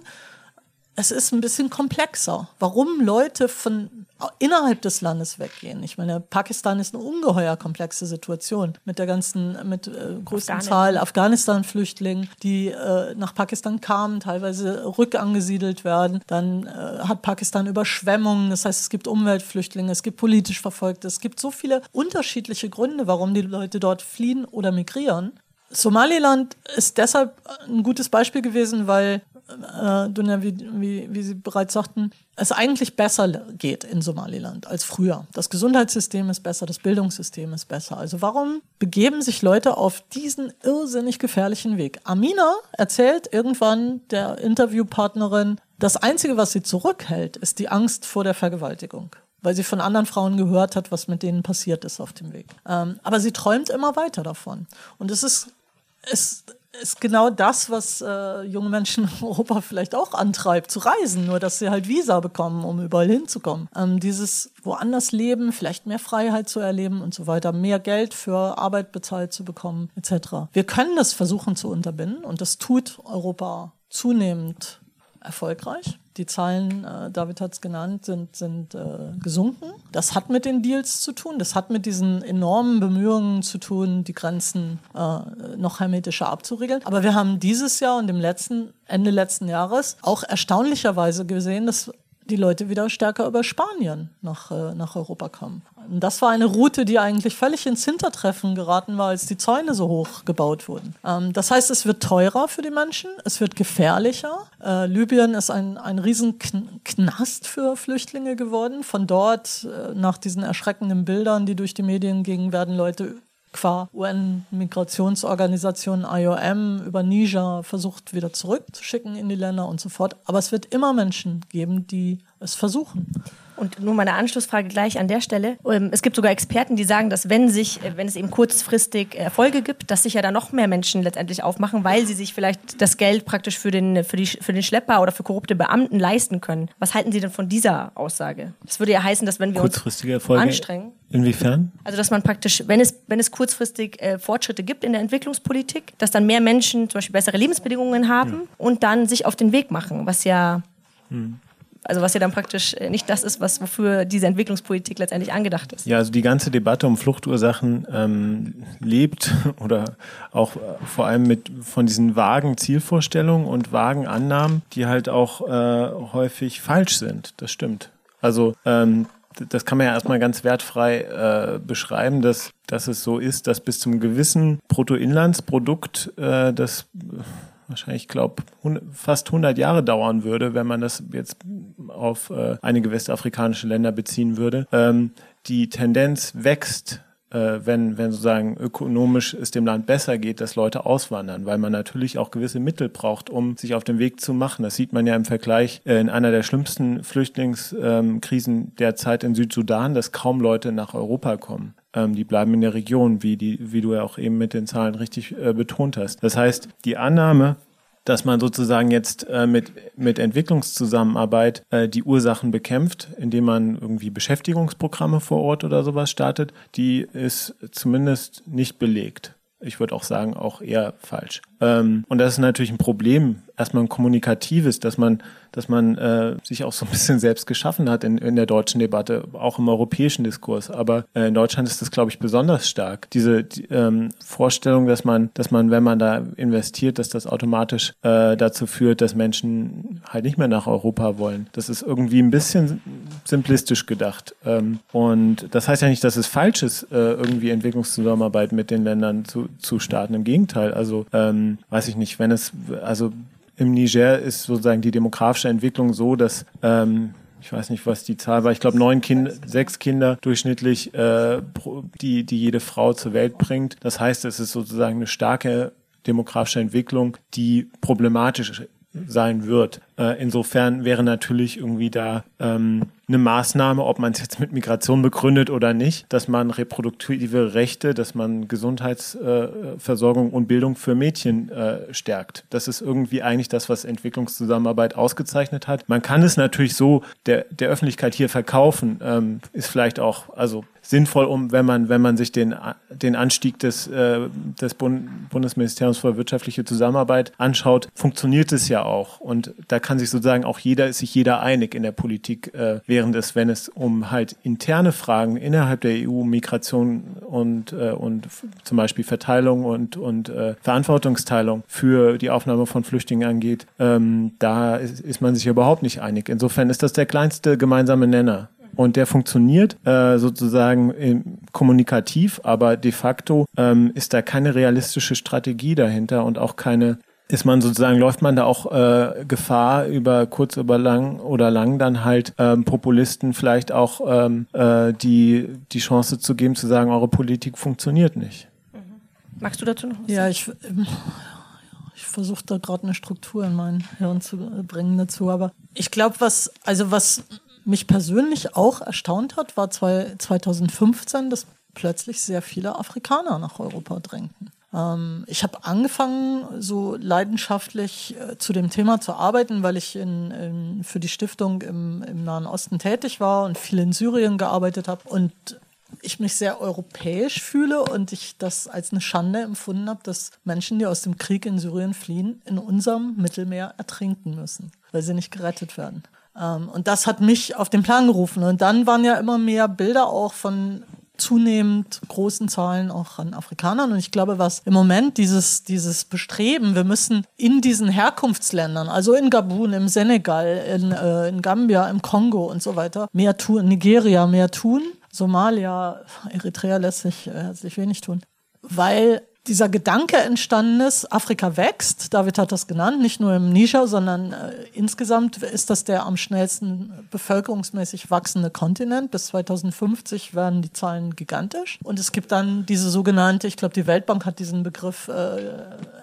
Speaker 5: es ist ein bisschen komplexer. Warum Leute von innerhalb des Landes weggehen. Ich meine, Pakistan ist eine ungeheuer komplexe Situation mit der ganzen, mit äh, größten Afghanistan. Zahl Afghanistan-Flüchtlingen, die äh, nach Pakistan kamen, teilweise rückangesiedelt werden. Dann äh, hat Pakistan Überschwemmungen, das heißt, es gibt Umweltflüchtlinge, es gibt politisch Verfolgte, es gibt so viele unterschiedliche Gründe, warum die Leute dort fliehen oder migrieren. Somaliland ist deshalb ein gutes Beispiel gewesen, weil äh, Dunja, wie, wie, wie Sie bereits sagten, es eigentlich besser geht in Somaliland als früher. Das Gesundheitssystem ist besser, das Bildungssystem ist besser. Also warum begeben sich Leute auf diesen irrsinnig gefährlichen Weg? Amina erzählt irgendwann der Interviewpartnerin, das Einzige, was sie zurückhält, ist die Angst vor der Vergewaltigung weil sie von anderen Frauen gehört hat, was mit denen passiert ist auf dem Weg. Ähm, aber sie träumt immer weiter davon. Und es ist, es ist genau das, was äh, junge Menschen in Europa vielleicht auch antreibt, zu reisen, nur dass sie halt Visa bekommen, um überall hinzukommen. Ähm, dieses woanders leben, vielleicht mehr Freiheit zu erleben und so weiter, mehr Geld für Arbeit bezahlt zu bekommen, etc. Wir können das versuchen zu unterbinden und das tut Europa zunehmend erfolgreich. Die Zahlen, äh, David hat es genannt, sind, sind äh, gesunken. Das hat mit den Deals zu tun. Das hat mit diesen enormen Bemühungen zu tun, die Grenzen äh, noch hermetischer abzuriegeln. Aber wir haben dieses Jahr und im letzten, Ende letzten Jahres auch erstaunlicherweise gesehen, dass die Leute wieder stärker über Spanien nach, äh, nach Europa kommen. Und das war eine Route, die eigentlich völlig ins Hintertreffen geraten war, als die Zäune so hoch gebaut wurden. Ähm, das heißt, es wird teurer für die Menschen, es wird gefährlicher. Äh, Libyen ist ein, ein Riesenknast für Flüchtlinge geworden. Von dort, äh, nach diesen erschreckenden Bildern, die durch die Medien gingen, werden Leute qua UN-Migrationsorganisation IOM über Niger versucht, wieder zurückzuschicken in die Länder und so fort. Aber es wird immer Menschen geben, die es versuchen.
Speaker 3: Und nur meine Anschlussfrage gleich an der Stelle. Ähm, es gibt sogar Experten, die sagen, dass wenn sich, äh, wenn es eben kurzfristig Erfolge gibt, dass sich ja dann noch mehr Menschen letztendlich aufmachen, weil sie sich vielleicht das Geld praktisch für den, für, die, für den Schlepper oder für korrupte Beamten leisten können. Was halten Sie denn von dieser Aussage? Das würde ja heißen, dass wenn wir
Speaker 4: Kurzfristige Erfolge
Speaker 3: anstrengen.
Speaker 4: Inwiefern?
Speaker 3: Also dass man praktisch, wenn es, wenn es kurzfristig äh, Fortschritte gibt in der Entwicklungspolitik, dass dann mehr Menschen zum Beispiel bessere Lebensbedingungen haben hm. und dann sich auf den Weg machen, was ja hm also was ja dann praktisch äh, nicht das ist, was wofür diese Entwicklungspolitik letztendlich angedacht ist.
Speaker 4: Ja, also die ganze Debatte um Fluchtursachen ähm, lebt oder auch äh, vor allem mit von diesen vagen Zielvorstellungen und vagen Annahmen, die halt auch äh, häufig falsch sind. Das stimmt. Also ähm, das kann man ja erstmal ganz wertfrei äh, beschreiben, dass, dass es so ist, dass bis zum gewissen Bruttoinlandsprodukt äh, das wahrscheinlich, ich glaube, fast 100 Jahre dauern würde, wenn man das jetzt auf äh, einige westafrikanische Länder beziehen würde. Ähm, die Tendenz wächst äh, wenn, wenn sozusagen ökonomisch es dem Land besser geht, dass Leute auswandern, weil man natürlich auch gewisse Mittel braucht, um sich auf den Weg zu machen. Das sieht man ja im Vergleich äh, in einer der schlimmsten Flüchtlingskrisen ähm, derzeit in Südsudan, dass kaum Leute nach Europa kommen ähm, die bleiben in der Region, wie, die, wie du ja auch eben mit den Zahlen richtig äh, betont hast. Das heißt, die Annahme, dass man sozusagen jetzt äh, mit, mit Entwicklungszusammenarbeit äh, die Ursachen bekämpft, indem man irgendwie Beschäftigungsprogramme vor Ort oder sowas startet, die ist zumindest nicht belegt. Ich würde auch sagen, auch eher falsch. Ähm, und das ist natürlich ein Problem, erstmal ein kommunikatives, dass man dass man äh, sich auch so ein bisschen selbst geschaffen hat in, in der deutschen Debatte, auch im europäischen Diskurs. Aber äh, in Deutschland ist das, glaube ich, besonders stark. Diese die, ähm, Vorstellung, dass man, dass man, wenn man da investiert, dass das automatisch äh, dazu führt, dass Menschen halt nicht mehr nach Europa wollen. Das ist irgendwie ein bisschen simplistisch gedacht. Ähm, und das heißt ja nicht, dass es falsch ist, äh, irgendwie Entwicklungszusammenarbeit mit den Ländern zu, zu starten. Im Gegenteil. Also ähm, weiß ich nicht, wenn es, also im Niger ist sozusagen die demografische Entwicklung so, dass ähm, ich weiß nicht, was die Zahl war. Ich glaube, neun Kinder, sechs Kinder durchschnittlich, äh, die, die jede Frau zur Welt bringt. Das heißt, es ist sozusagen eine starke demografische Entwicklung, die problematisch sein wird. Äh, insofern wäre natürlich irgendwie da ähm, eine Maßnahme, ob man es jetzt mit Migration begründet oder nicht, dass man reproduktive Rechte, dass man Gesundheitsversorgung äh, und Bildung für Mädchen äh, stärkt. Das ist irgendwie eigentlich das, was Entwicklungszusammenarbeit ausgezeichnet hat. Man kann es natürlich so der, der Öffentlichkeit hier verkaufen, ähm, ist vielleicht auch, also sinnvoll, um wenn man, wenn man sich den, den Anstieg des, äh, des Bund Bundesministeriums für wirtschaftliche Zusammenarbeit anschaut, funktioniert es ja auch. Und da kann sich sozusagen auch jeder, ist sich jeder einig in der Politik, äh, während es, wenn es um halt interne Fragen innerhalb der EU, Migration und, äh, und zum Beispiel Verteilung und, und äh, Verantwortungsteilung für die Aufnahme von Flüchtlingen angeht, ähm, da ist, ist man sich überhaupt nicht einig. Insofern ist das der kleinste gemeinsame Nenner. Und der funktioniert äh, sozusagen kommunikativ, aber de facto ähm, ist da keine realistische Strategie dahinter und auch keine ist man sozusagen, läuft man da auch äh, Gefahr, über kurz über lang oder lang dann halt ähm, Populisten vielleicht auch ähm, äh, die, die Chance zu geben, zu sagen, eure Politik funktioniert nicht. Mhm.
Speaker 3: Magst du dazu noch was
Speaker 5: Ja, ich, ähm, ich versuche da gerade eine Struktur in mein Hirn zu bringen dazu, aber ich glaube, was, also was mich persönlich auch erstaunt hat, war 2015, dass plötzlich sehr viele Afrikaner nach Europa drängten. Ähm, ich habe angefangen, so leidenschaftlich äh, zu dem Thema zu arbeiten, weil ich in, in, für die Stiftung im, im Nahen Osten tätig war und viel in Syrien gearbeitet habe und ich mich sehr europäisch fühle und ich das als eine Schande empfunden habe, dass Menschen, die aus dem Krieg in Syrien fliehen, in unserem Mittelmeer ertrinken müssen, weil sie nicht gerettet werden. Ähm, und das hat mich auf den Plan gerufen. Und dann waren ja immer mehr Bilder auch von zunehmend großen Zahlen auch an Afrikanern. Und ich glaube, was im Moment dieses, dieses Bestreben, wir müssen in diesen Herkunftsländern, also in Gabun, im Senegal, in, äh, in Gambia, im Kongo und so weiter, mehr tun, Nigeria mehr tun. Somalia, Eritrea lässt sich äh, herzlich wenig tun. Weil dieser Gedanke entstanden ist, Afrika wächst, David hat das genannt, nicht nur im Niger, sondern äh, insgesamt ist das der am schnellsten bevölkerungsmäßig wachsende Kontinent. Bis 2050 werden die Zahlen gigantisch. Und es gibt dann diese sogenannte, ich glaube, die Weltbank hat diesen Begriff äh,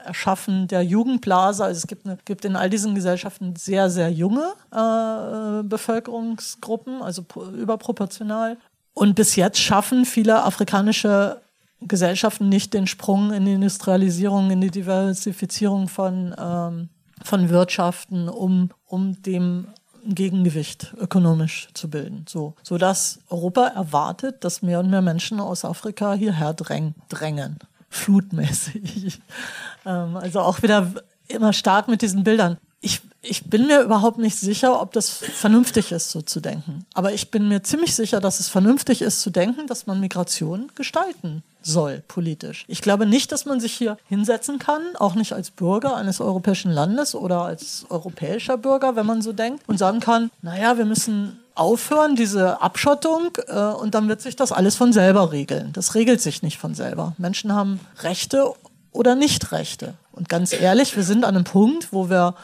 Speaker 5: erschaffen, der Jugendblase. Also es gibt, eine, gibt in all diesen Gesellschaften sehr, sehr junge äh, Bevölkerungsgruppen, also überproportional. Und bis jetzt schaffen viele afrikanische Gesellschaften nicht den Sprung in die Industrialisierung, in die Diversifizierung von, ähm, von Wirtschaften, um, um dem Gegengewicht ökonomisch zu bilden. So, so dass Europa erwartet, dass mehr und mehr Menschen aus Afrika hierher dräng, drängen. Flutmäßig. ähm, also auch wieder immer stark mit diesen Bildern. Ich, ich bin mir überhaupt nicht sicher, ob das vernünftig ist, so zu denken. Aber ich bin mir ziemlich sicher, dass es vernünftig ist zu denken, dass man Migration gestalten soll, politisch. Ich glaube nicht, dass man sich hier hinsetzen kann, auch nicht als Bürger eines europäischen Landes oder als europäischer Bürger, wenn man so denkt, und sagen kann, naja, wir müssen aufhören, diese Abschottung, äh, und dann wird sich das alles von selber regeln. Das regelt sich nicht von selber. Menschen haben Rechte oder Nicht-Rechte. Und ganz ehrlich, wir sind an einem Punkt, wo wir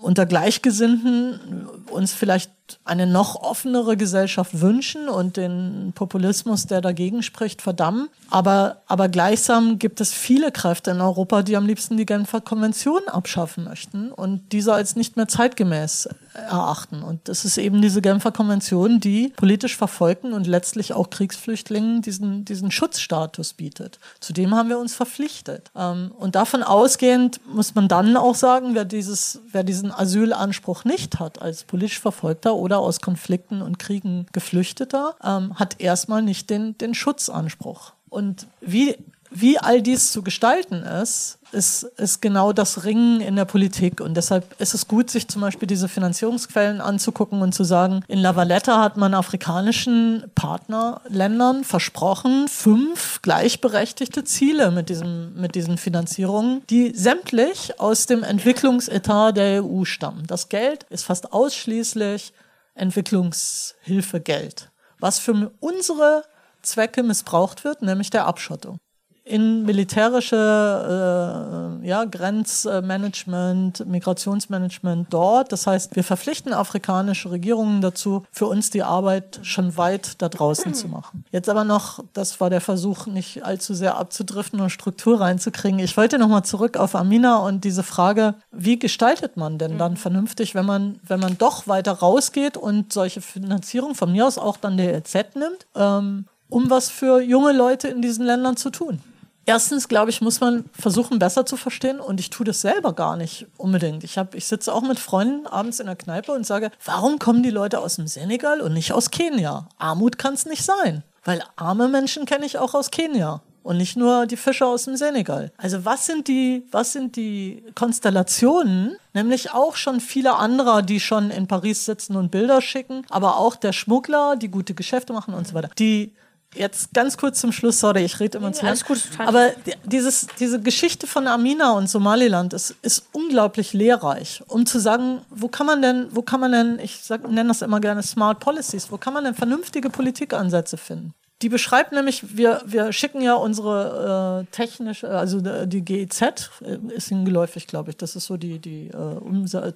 Speaker 5: unter Gleichgesinnten uns vielleicht eine noch offenere Gesellschaft wünschen und den Populismus, der dagegen spricht, verdammen. Aber, aber gleichsam gibt es viele Kräfte in Europa, die am liebsten die Genfer Konvention abschaffen möchten und diese als nicht mehr zeitgemäß erachten. Und es ist eben diese Genfer Konvention, die politisch Verfolgten und letztlich auch Kriegsflüchtlingen diesen, diesen Schutzstatus bietet. Zudem haben wir uns verpflichtet. Ähm, und davon ausgehend muss man dann auch sagen, wer, dieses, wer diesen Asylanspruch nicht hat als politisch Verfolgter oder aus Konflikten und Kriegen Geflüchteter, ähm, hat erstmal nicht den, den Schutzanspruch. Und wie, wie all dies zu gestalten ist, ist, ist genau das Ringen in der Politik. Und deshalb ist es gut, sich zum Beispiel diese Finanzierungsquellen anzugucken und zu sagen, in La Valletta hat man afrikanischen Partnerländern versprochen, fünf gleichberechtigte Ziele mit, diesem, mit diesen Finanzierungen, die sämtlich aus dem Entwicklungsetat der EU stammen. Das Geld ist fast ausschließlich Entwicklungshilfegeld, was für unsere Zwecke missbraucht wird, nämlich der Abschottung in militärische äh, ja, Grenzmanagement, Migrationsmanagement dort. Das heißt, wir verpflichten afrikanische Regierungen dazu, für uns die Arbeit schon weit da draußen zu machen. Jetzt aber noch, das war der Versuch, nicht allzu sehr abzudriften und Struktur reinzukriegen. Ich wollte nochmal zurück auf Amina und diese Frage, wie gestaltet man denn dann vernünftig, wenn man, wenn man doch weiter rausgeht und solche Finanzierung von mir aus auch dann der EZ nimmt, ähm, um was für junge Leute in diesen Ländern zu tun? Erstens, glaube ich, muss man versuchen, besser zu verstehen. Und ich tue das selber gar nicht unbedingt. Ich, hab, ich sitze auch mit Freunden abends in der Kneipe und sage, warum kommen die Leute aus dem Senegal und nicht aus Kenia? Armut kann es nicht sein. Weil arme Menschen kenne ich auch aus Kenia. und nicht nur die Fische aus dem Senegal. Also was sind die, was sind die Konstellationen? Nämlich auch schon viele andere, die schon in Paris sitzen und Bilder schicken, aber auch der Schmuggler, die gute Geschäfte machen und so weiter. Die Jetzt ganz kurz zum Schluss, sorry, ich rede immer zu
Speaker 3: Alles gut.
Speaker 5: Aber dieses, diese Geschichte von Amina und Somaliland ist, ist unglaublich lehrreich, um zu sagen, wo kann man denn, wo kann man denn, ich nenne das immer gerne Smart Policies, wo kann man denn vernünftige Politikansätze finden? Die beschreibt nämlich, wir, wir schicken ja unsere äh, technische, also äh, die GEZ äh, ist Ihnen geläufig, glaube ich. Das ist so die, die äh, Umse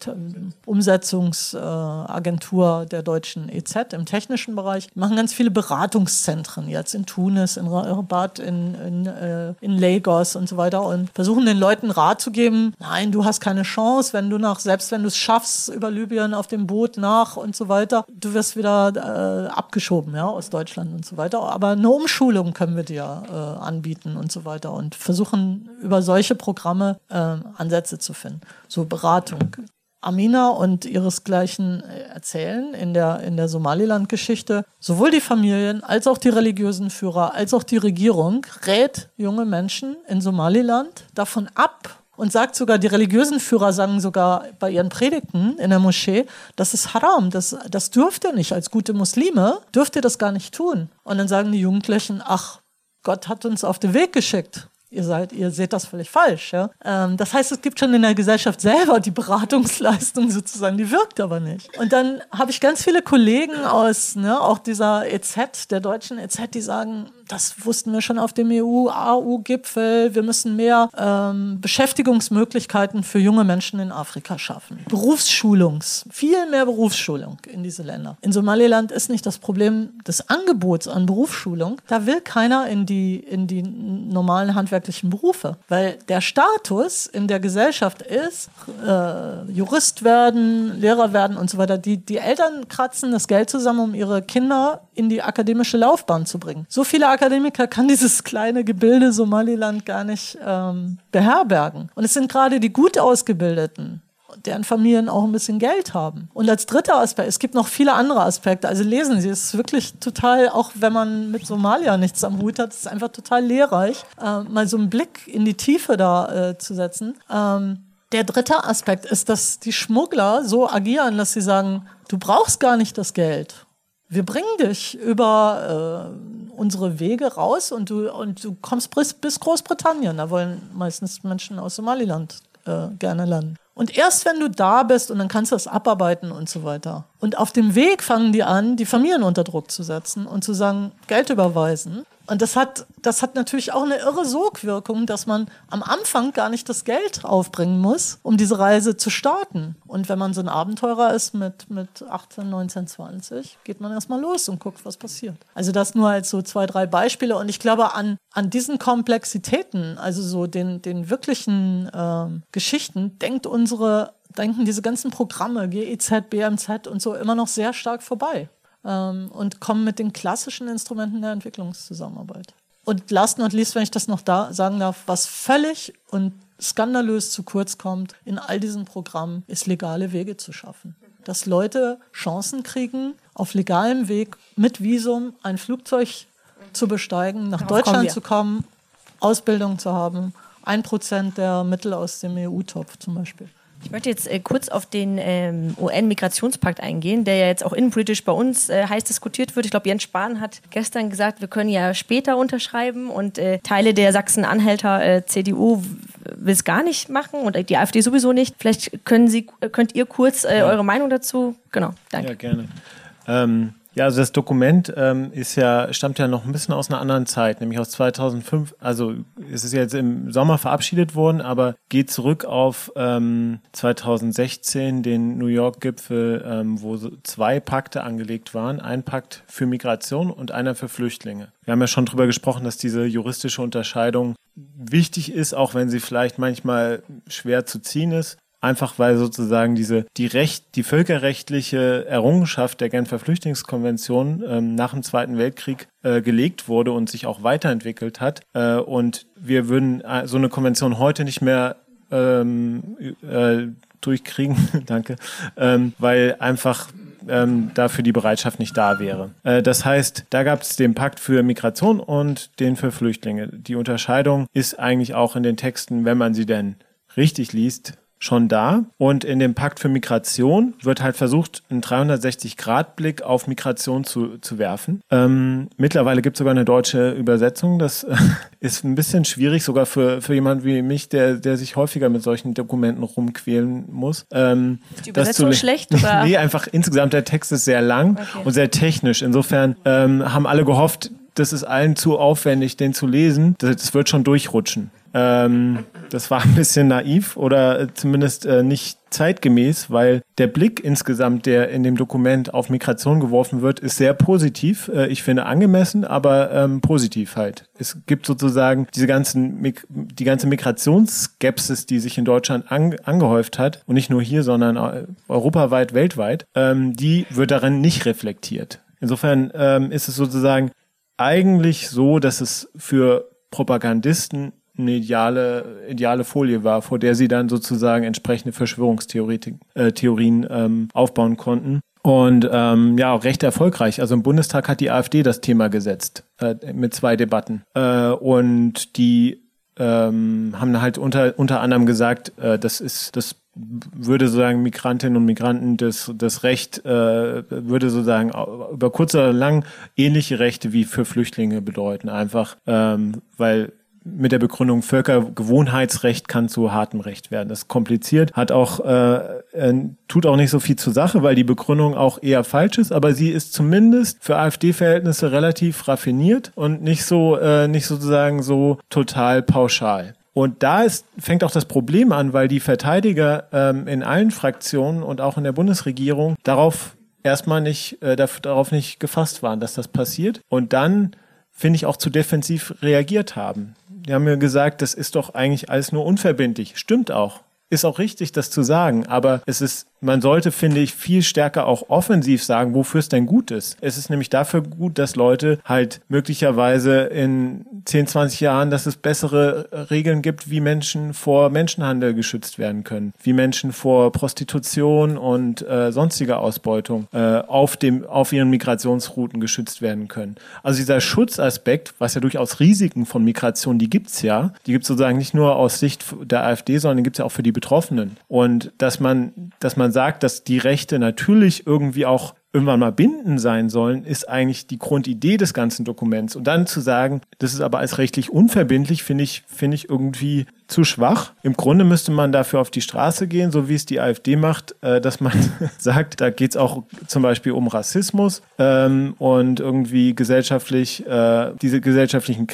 Speaker 5: Umsetzungsagentur äh, der deutschen EZ im technischen Bereich. Die machen ganz viele Beratungszentren jetzt in Tunis, in Rabat, in, in, äh, in Lagos und so weiter und versuchen den Leuten Rat zu geben, nein, du hast keine Chance, wenn du nach, selbst wenn du es schaffst, über Libyen auf dem Boot nach und so weiter, du wirst wieder äh, abgeschoben, ja, aus Deutschland und so weiter aber eine Umschulung können wir dir äh, anbieten und so weiter und versuchen über solche Programme äh, Ansätze zu finden. So Beratung. Amina und ihresgleichen äh, erzählen in der, in der Somaliland-Geschichte, sowohl die Familien als auch die religiösen Führer als auch die Regierung rät junge Menschen in Somaliland davon ab, und sagt sogar, die religiösen Führer sagen sogar bei ihren Predigten in der Moschee, das ist haram, das, das dürft ihr nicht. Als gute Muslime dürft ihr das gar nicht tun. Und dann sagen die Jugendlichen, ach, Gott hat uns auf den Weg geschickt ihr seid, ihr seht das völlig falsch. Ja? Ähm, das heißt, es gibt schon in der Gesellschaft selber die Beratungsleistung sozusagen, die wirkt aber nicht. Und dann habe ich ganz viele Kollegen aus, ne, auch dieser EZ, der deutschen EZ, die sagen, das wussten wir schon auf dem EU-AU-Gipfel. Wir müssen mehr ähm, Beschäftigungsmöglichkeiten für junge Menschen in Afrika schaffen. Berufsschulungs, viel mehr Berufsschulung in diese Länder. In Somaliland ist nicht das Problem des Angebots an Berufsschulung. Da will keiner in die, in die normalen handwerklichen Berufe, weil der Status in der Gesellschaft ist, äh, Jurist werden, Lehrer werden und so weiter. Die, die Eltern kratzen das Geld zusammen, um ihre Kinder in die akademische Laufbahn zu bringen. So viele Akademiker kann dieses kleine Gebilde Somaliland gar nicht ähm, beherbergen. Und es sind gerade die gut ausgebildeten, deren Familien auch ein bisschen Geld haben. Und als dritter Aspekt, es gibt noch viele andere Aspekte. Also lesen Sie, es ist wirklich total, auch wenn man mit Somalia nichts am Hut hat, es ist einfach total lehrreich, äh, mal so einen Blick in die Tiefe da äh, zu setzen. Ähm, der dritte Aspekt ist, dass die Schmuggler so agieren, dass sie sagen, du brauchst gar nicht das Geld. Wir bringen dich über äh, unsere Wege raus und du, und du kommst bis, bis Großbritannien. Da wollen meistens Menschen aus Somaliland äh, gerne landen. Und erst wenn du da bist und dann kannst du das abarbeiten und so weiter. Und auf dem Weg fangen die an, die Familien unter Druck zu setzen und zu sagen, Geld überweisen. Und das hat, das hat natürlich auch eine irre Sogwirkung, dass man am Anfang gar nicht das Geld aufbringen muss, um diese Reise zu starten. Und wenn man so ein Abenteurer ist mit, mit 18, 19, 20, geht man erstmal los und guckt, was passiert. Also das nur als so zwei, drei Beispiele. Und ich glaube, an, an diesen Komplexitäten, also so den, den wirklichen äh, Geschichten, denkt unsere denken diese ganzen Programme, GEZ, BMZ und so immer noch sehr stark vorbei ähm, und kommen mit den klassischen Instrumenten der Entwicklungszusammenarbeit. Und last not least, wenn ich das noch da sagen darf, was völlig und skandalös zu kurz kommt in all diesen Programmen, ist legale Wege zu schaffen. Dass Leute Chancen kriegen, auf legalem Weg mit Visum ein Flugzeug zu besteigen, nach Darauf Deutschland zu kommen, Ausbildung zu haben, ein Prozent der Mittel aus dem EU-Topf zum Beispiel.
Speaker 3: Ich möchte jetzt äh, kurz auf den ähm, UN-Migrationspakt eingehen, der ja jetzt auch innenpolitisch bei uns äh, heiß diskutiert wird. Ich glaube, Jens Spahn hat gestern gesagt, wir können ja später unterschreiben und äh, Teile der Sachsen-Anhalter äh, CDU will es gar nicht machen und die AfD sowieso nicht. Vielleicht können Sie, könnt ihr kurz äh, ja. eure Meinung dazu? Genau, danke.
Speaker 4: Ja, gerne. Ähm ja, also das Dokument ähm, ist ja, stammt ja noch ein bisschen aus einer anderen Zeit, nämlich aus 2005. Also es ist jetzt im Sommer verabschiedet worden, aber geht zurück auf ähm, 2016, den New York-Gipfel, ähm, wo zwei Pakte angelegt waren. Ein Pakt für Migration und einer für Flüchtlinge. Wir haben ja schon drüber gesprochen, dass diese juristische Unterscheidung wichtig ist, auch wenn sie vielleicht manchmal schwer zu ziehen ist einfach weil sozusagen diese die Recht, die völkerrechtliche Errungenschaft der Genfer Flüchtlingskonvention ähm, nach dem Zweiten Weltkrieg äh, gelegt wurde und sich auch weiterentwickelt hat. Äh, und wir würden äh, so eine Konvention heute nicht mehr ähm, äh, durchkriegen, danke, ähm, weil einfach ähm, dafür die Bereitschaft nicht da wäre. Äh, das heißt, da gab es den Pakt für Migration und den für Flüchtlinge. Die Unterscheidung ist eigentlich auch in den Texten, wenn man sie denn richtig liest, schon da. Und in dem Pakt für Migration wird halt versucht, einen 360-Grad-Blick auf Migration zu, zu werfen. Ähm, mittlerweile gibt es sogar eine deutsche Übersetzung. Das ist ein bisschen schwierig, sogar für, für jemanden wie mich, der, der sich häufiger mit solchen Dokumenten rumquälen muss. Ähm,
Speaker 3: ist die Übersetzung schlecht? Oder?
Speaker 4: nee, einfach insgesamt der Text ist sehr lang okay. und sehr technisch. Insofern ähm, haben alle gehofft, das ist allen zu aufwendig, den zu lesen. Das, das wird schon durchrutschen. Ähm, das war ein bisschen naiv oder zumindest äh, nicht zeitgemäß, weil der Blick insgesamt, der in dem Dokument auf Migration geworfen wird, ist sehr positiv. Äh, ich finde angemessen, aber ähm, positiv halt. Es gibt sozusagen diese ganzen, die ganze Migrationsskepsis, die sich in Deutschland an, angehäuft hat und nicht nur hier, sondern äh, europaweit, weltweit, ähm, die wird darin nicht reflektiert. Insofern ähm, ist es sozusagen eigentlich so, dass es für Propagandisten eine ideale, ideale Folie war, vor der sie dann sozusagen entsprechende Verschwörungstheorien äh, ähm, aufbauen konnten. Und ähm, ja, auch recht erfolgreich. Also im Bundestag hat die AfD das Thema gesetzt äh, mit zwei Debatten. Äh, und die ähm, haben halt unter, unter anderem gesagt, äh, das ist das würde sozusagen Migrantinnen und Migranten das, das Recht, äh, würde sozusagen über kurz oder lang ähnliche Rechte wie für Flüchtlinge bedeuten. Einfach, ähm, weil mit der Begründung Völkergewohnheitsrecht kann zu hartem Recht werden. Das ist kompliziert, hat auch äh, äh, tut auch nicht so viel zur Sache, weil die Begründung auch eher falsch ist, aber sie ist zumindest für AfD-Verhältnisse relativ raffiniert und nicht so äh, nicht sozusagen so total pauschal. Und da ist, fängt auch das Problem an, weil die Verteidiger ähm, in allen Fraktionen und auch in der Bundesregierung darauf erstmal nicht äh, darauf nicht gefasst waren, dass das passiert. Und dann finde ich auch zu defensiv reagiert haben. Die haben mir gesagt, das ist doch eigentlich alles nur unverbindlich. Stimmt auch. Ist auch richtig, das zu sagen, aber es ist man sollte, finde ich, viel stärker auch offensiv sagen, wofür es denn gut ist. Es ist nämlich dafür gut, dass Leute halt möglicherweise in 10, 20 Jahren, dass es bessere Regeln gibt, wie Menschen vor Menschenhandel geschützt werden können, wie Menschen vor Prostitution und äh, sonstiger Ausbeutung äh, auf, dem, auf ihren Migrationsrouten geschützt werden können. Also dieser Schutzaspekt, was ja durchaus Risiken von Migration, die gibt's ja, die gibt's sozusagen nicht nur aus Sicht der AfD, sondern die gibt's ja auch für die Betroffenen. Und dass man, dass man sagt, dass die Rechte natürlich irgendwie auch irgendwann mal bindend sein sollen, ist eigentlich die Grundidee des ganzen Dokuments. Und dann zu sagen, das ist aber als rechtlich unverbindlich, finde ich, finde ich irgendwie zu schwach. Im Grunde müsste man dafür auf die Straße gehen, so wie es die AfD macht, äh, dass man sagt, da geht es auch zum Beispiel um Rassismus ähm, und irgendwie gesellschaftlich, äh, diese gesellschaftlichen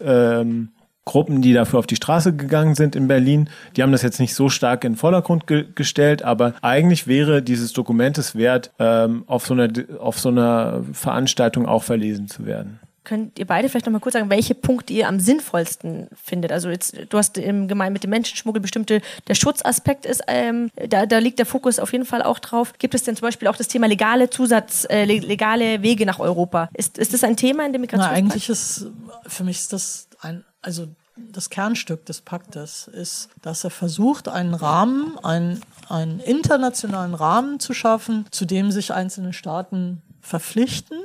Speaker 4: ähm, Gruppen, die dafür auf die Straße gegangen sind in Berlin. Die haben das jetzt nicht so stark in den Vordergrund ge gestellt, aber eigentlich wäre dieses Dokument es wert, ähm, auf, so einer, auf so einer Veranstaltung auch verlesen zu werden
Speaker 3: könnt ihr beide vielleicht noch mal kurz sagen, welche Punkte ihr am sinnvollsten findet? Also jetzt, du hast im Gemein mit dem Menschenschmuggel bestimmte, der Schutzaspekt ist, ähm, da, da liegt der Fokus auf jeden Fall auch drauf. Gibt es denn zum Beispiel auch das Thema legale Zusatz, äh, legale Wege nach Europa? Ist, ist das ein Thema in der Migration?
Speaker 5: eigentlich ist, für mich ist das ein, also das Kernstück des Paktes ist, dass er versucht, einen Rahmen, einen, einen internationalen Rahmen zu schaffen, zu dem sich einzelne Staaten verpflichten,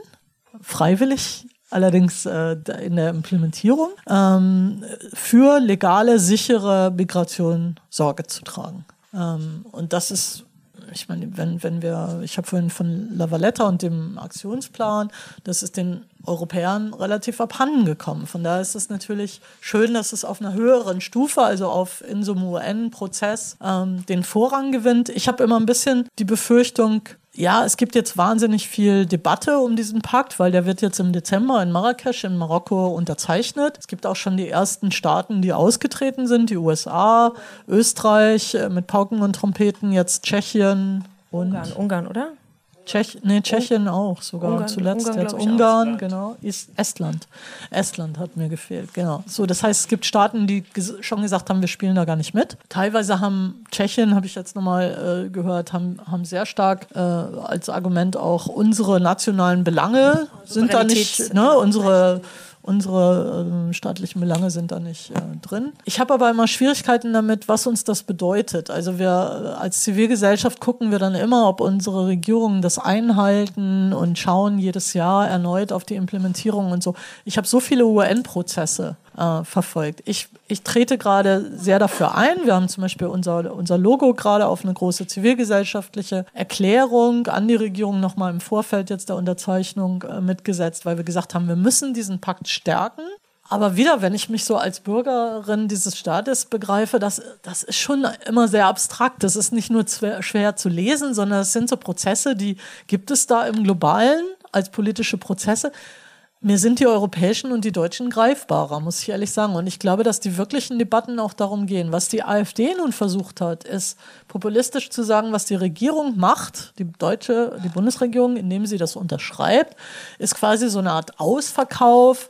Speaker 5: freiwillig allerdings äh, in der Implementierung, ähm, für legale, sichere Migration Sorge zu tragen. Ähm, und das ist ich meine, wenn, wenn wir, ich habe vorhin von La Valletta und dem Aktionsplan, das ist den Europäern relativ abhanden gekommen. Von daher ist es natürlich schön, dass es auf einer höheren Stufe, also auf in so einem UN-Prozess, ähm, den Vorrang gewinnt. Ich habe immer ein bisschen die Befürchtung, ja, es gibt jetzt wahnsinnig viel Debatte um diesen Pakt, weil der wird jetzt im Dezember in Marrakesch in Marokko unterzeichnet. Es gibt auch schon die ersten Staaten, die ausgetreten sind, die USA, Österreich äh, mit Pauken und Trompeten, jetzt Tschechien und
Speaker 3: Ungarn, Ungarn oder?
Speaker 5: Tschech, nee, Tschechien auch sogar Ungarn, zuletzt Ungarn, jetzt Ungarn, genau, ist Estland. Estland hat mir gefehlt, genau. So, das heißt, es gibt Staaten, die ges schon gesagt haben, wir spielen da gar nicht mit. Teilweise haben Tschechien, habe ich jetzt nochmal äh, gehört, haben, haben sehr stark äh, als Argument auch unsere nationalen Belange sind da nicht, ne, unsere Unsere äh, staatlichen Belange sind da nicht äh, drin. Ich habe aber immer Schwierigkeiten damit, was uns das bedeutet. Also wir äh, als Zivilgesellschaft gucken wir dann immer, ob unsere Regierungen das einhalten und schauen jedes Jahr erneut auf die Implementierung und so. Ich habe so viele UN-Prozesse äh, verfolgt. Ich, ich trete gerade sehr dafür ein. Wir haben zum Beispiel unser, unser Logo gerade auf eine große zivilgesellschaftliche Erklärung an die Regierung nochmal im Vorfeld jetzt der Unterzeichnung äh, mitgesetzt, weil wir gesagt haben, wir müssen diesen Pakt stärken. Aber wieder, wenn ich mich so als Bürgerin dieses Staates begreife, das, das ist schon immer sehr abstrakt. Das ist nicht nur schwer zu lesen, sondern es sind so Prozesse, die gibt es da im Globalen als politische Prozesse. Mir sind die europäischen und die deutschen greifbarer, muss ich ehrlich sagen. Und ich glaube, dass die wirklichen Debatten auch darum gehen. Was die AfD nun versucht hat, ist populistisch zu sagen, was die Regierung macht, die deutsche, die Bundesregierung, indem sie das unterschreibt, ist quasi so eine Art Ausverkauf,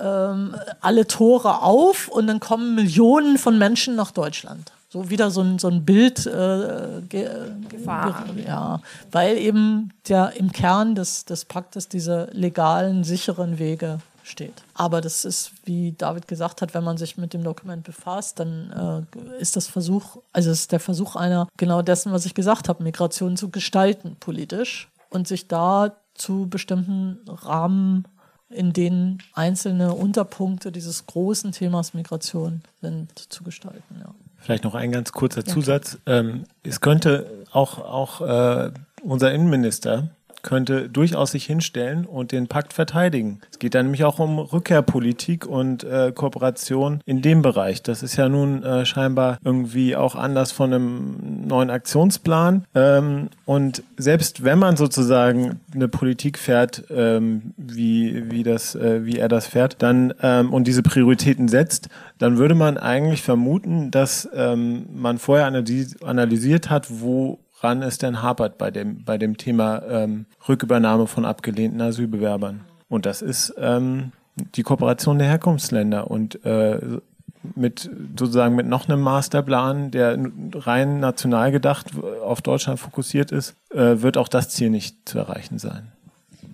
Speaker 5: ähm, alle Tore auf und dann kommen Millionen von Menschen nach Deutschland so wieder so ein, so ein Bild äh, ge, Gefahr. ja, weil eben der im Kern des, des Paktes diese legalen, sicheren Wege steht. Aber das ist, wie David gesagt hat, wenn man sich mit dem Dokument befasst, dann äh, ist das Versuch, also ist der Versuch einer genau dessen, was ich gesagt habe, Migration zu gestalten politisch und sich da zu bestimmten Rahmen in denen einzelne Unterpunkte dieses großen Themas Migration sind, zu gestalten. Ja.
Speaker 4: Vielleicht noch ein ganz kurzer Zusatz. Ähm, es könnte auch, auch äh, unser Innenminister könnte durchaus sich hinstellen und den Pakt verteidigen. Es geht dann nämlich auch um Rückkehrpolitik und äh, Kooperation in dem Bereich. Das ist ja nun äh, scheinbar irgendwie auch anders von einem neuen Aktionsplan. Ähm, und selbst wenn man sozusagen eine Politik fährt, ähm, wie, wie, das, äh, wie er das fährt, dann ähm, und diese Prioritäten setzt, dann würde man eigentlich vermuten, dass ähm, man vorher analysiert hat, wo woran es denn hapert bei dem, bei dem Thema ähm, Rückübernahme von abgelehnten Asylbewerbern. Und das ist ähm, die Kooperation der Herkunftsländer und äh, mit sozusagen mit noch einem Masterplan, der rein national gedacht auf Deutschland fokussiert ist, äh, wird auch das Ziel nicht zu erreichen sein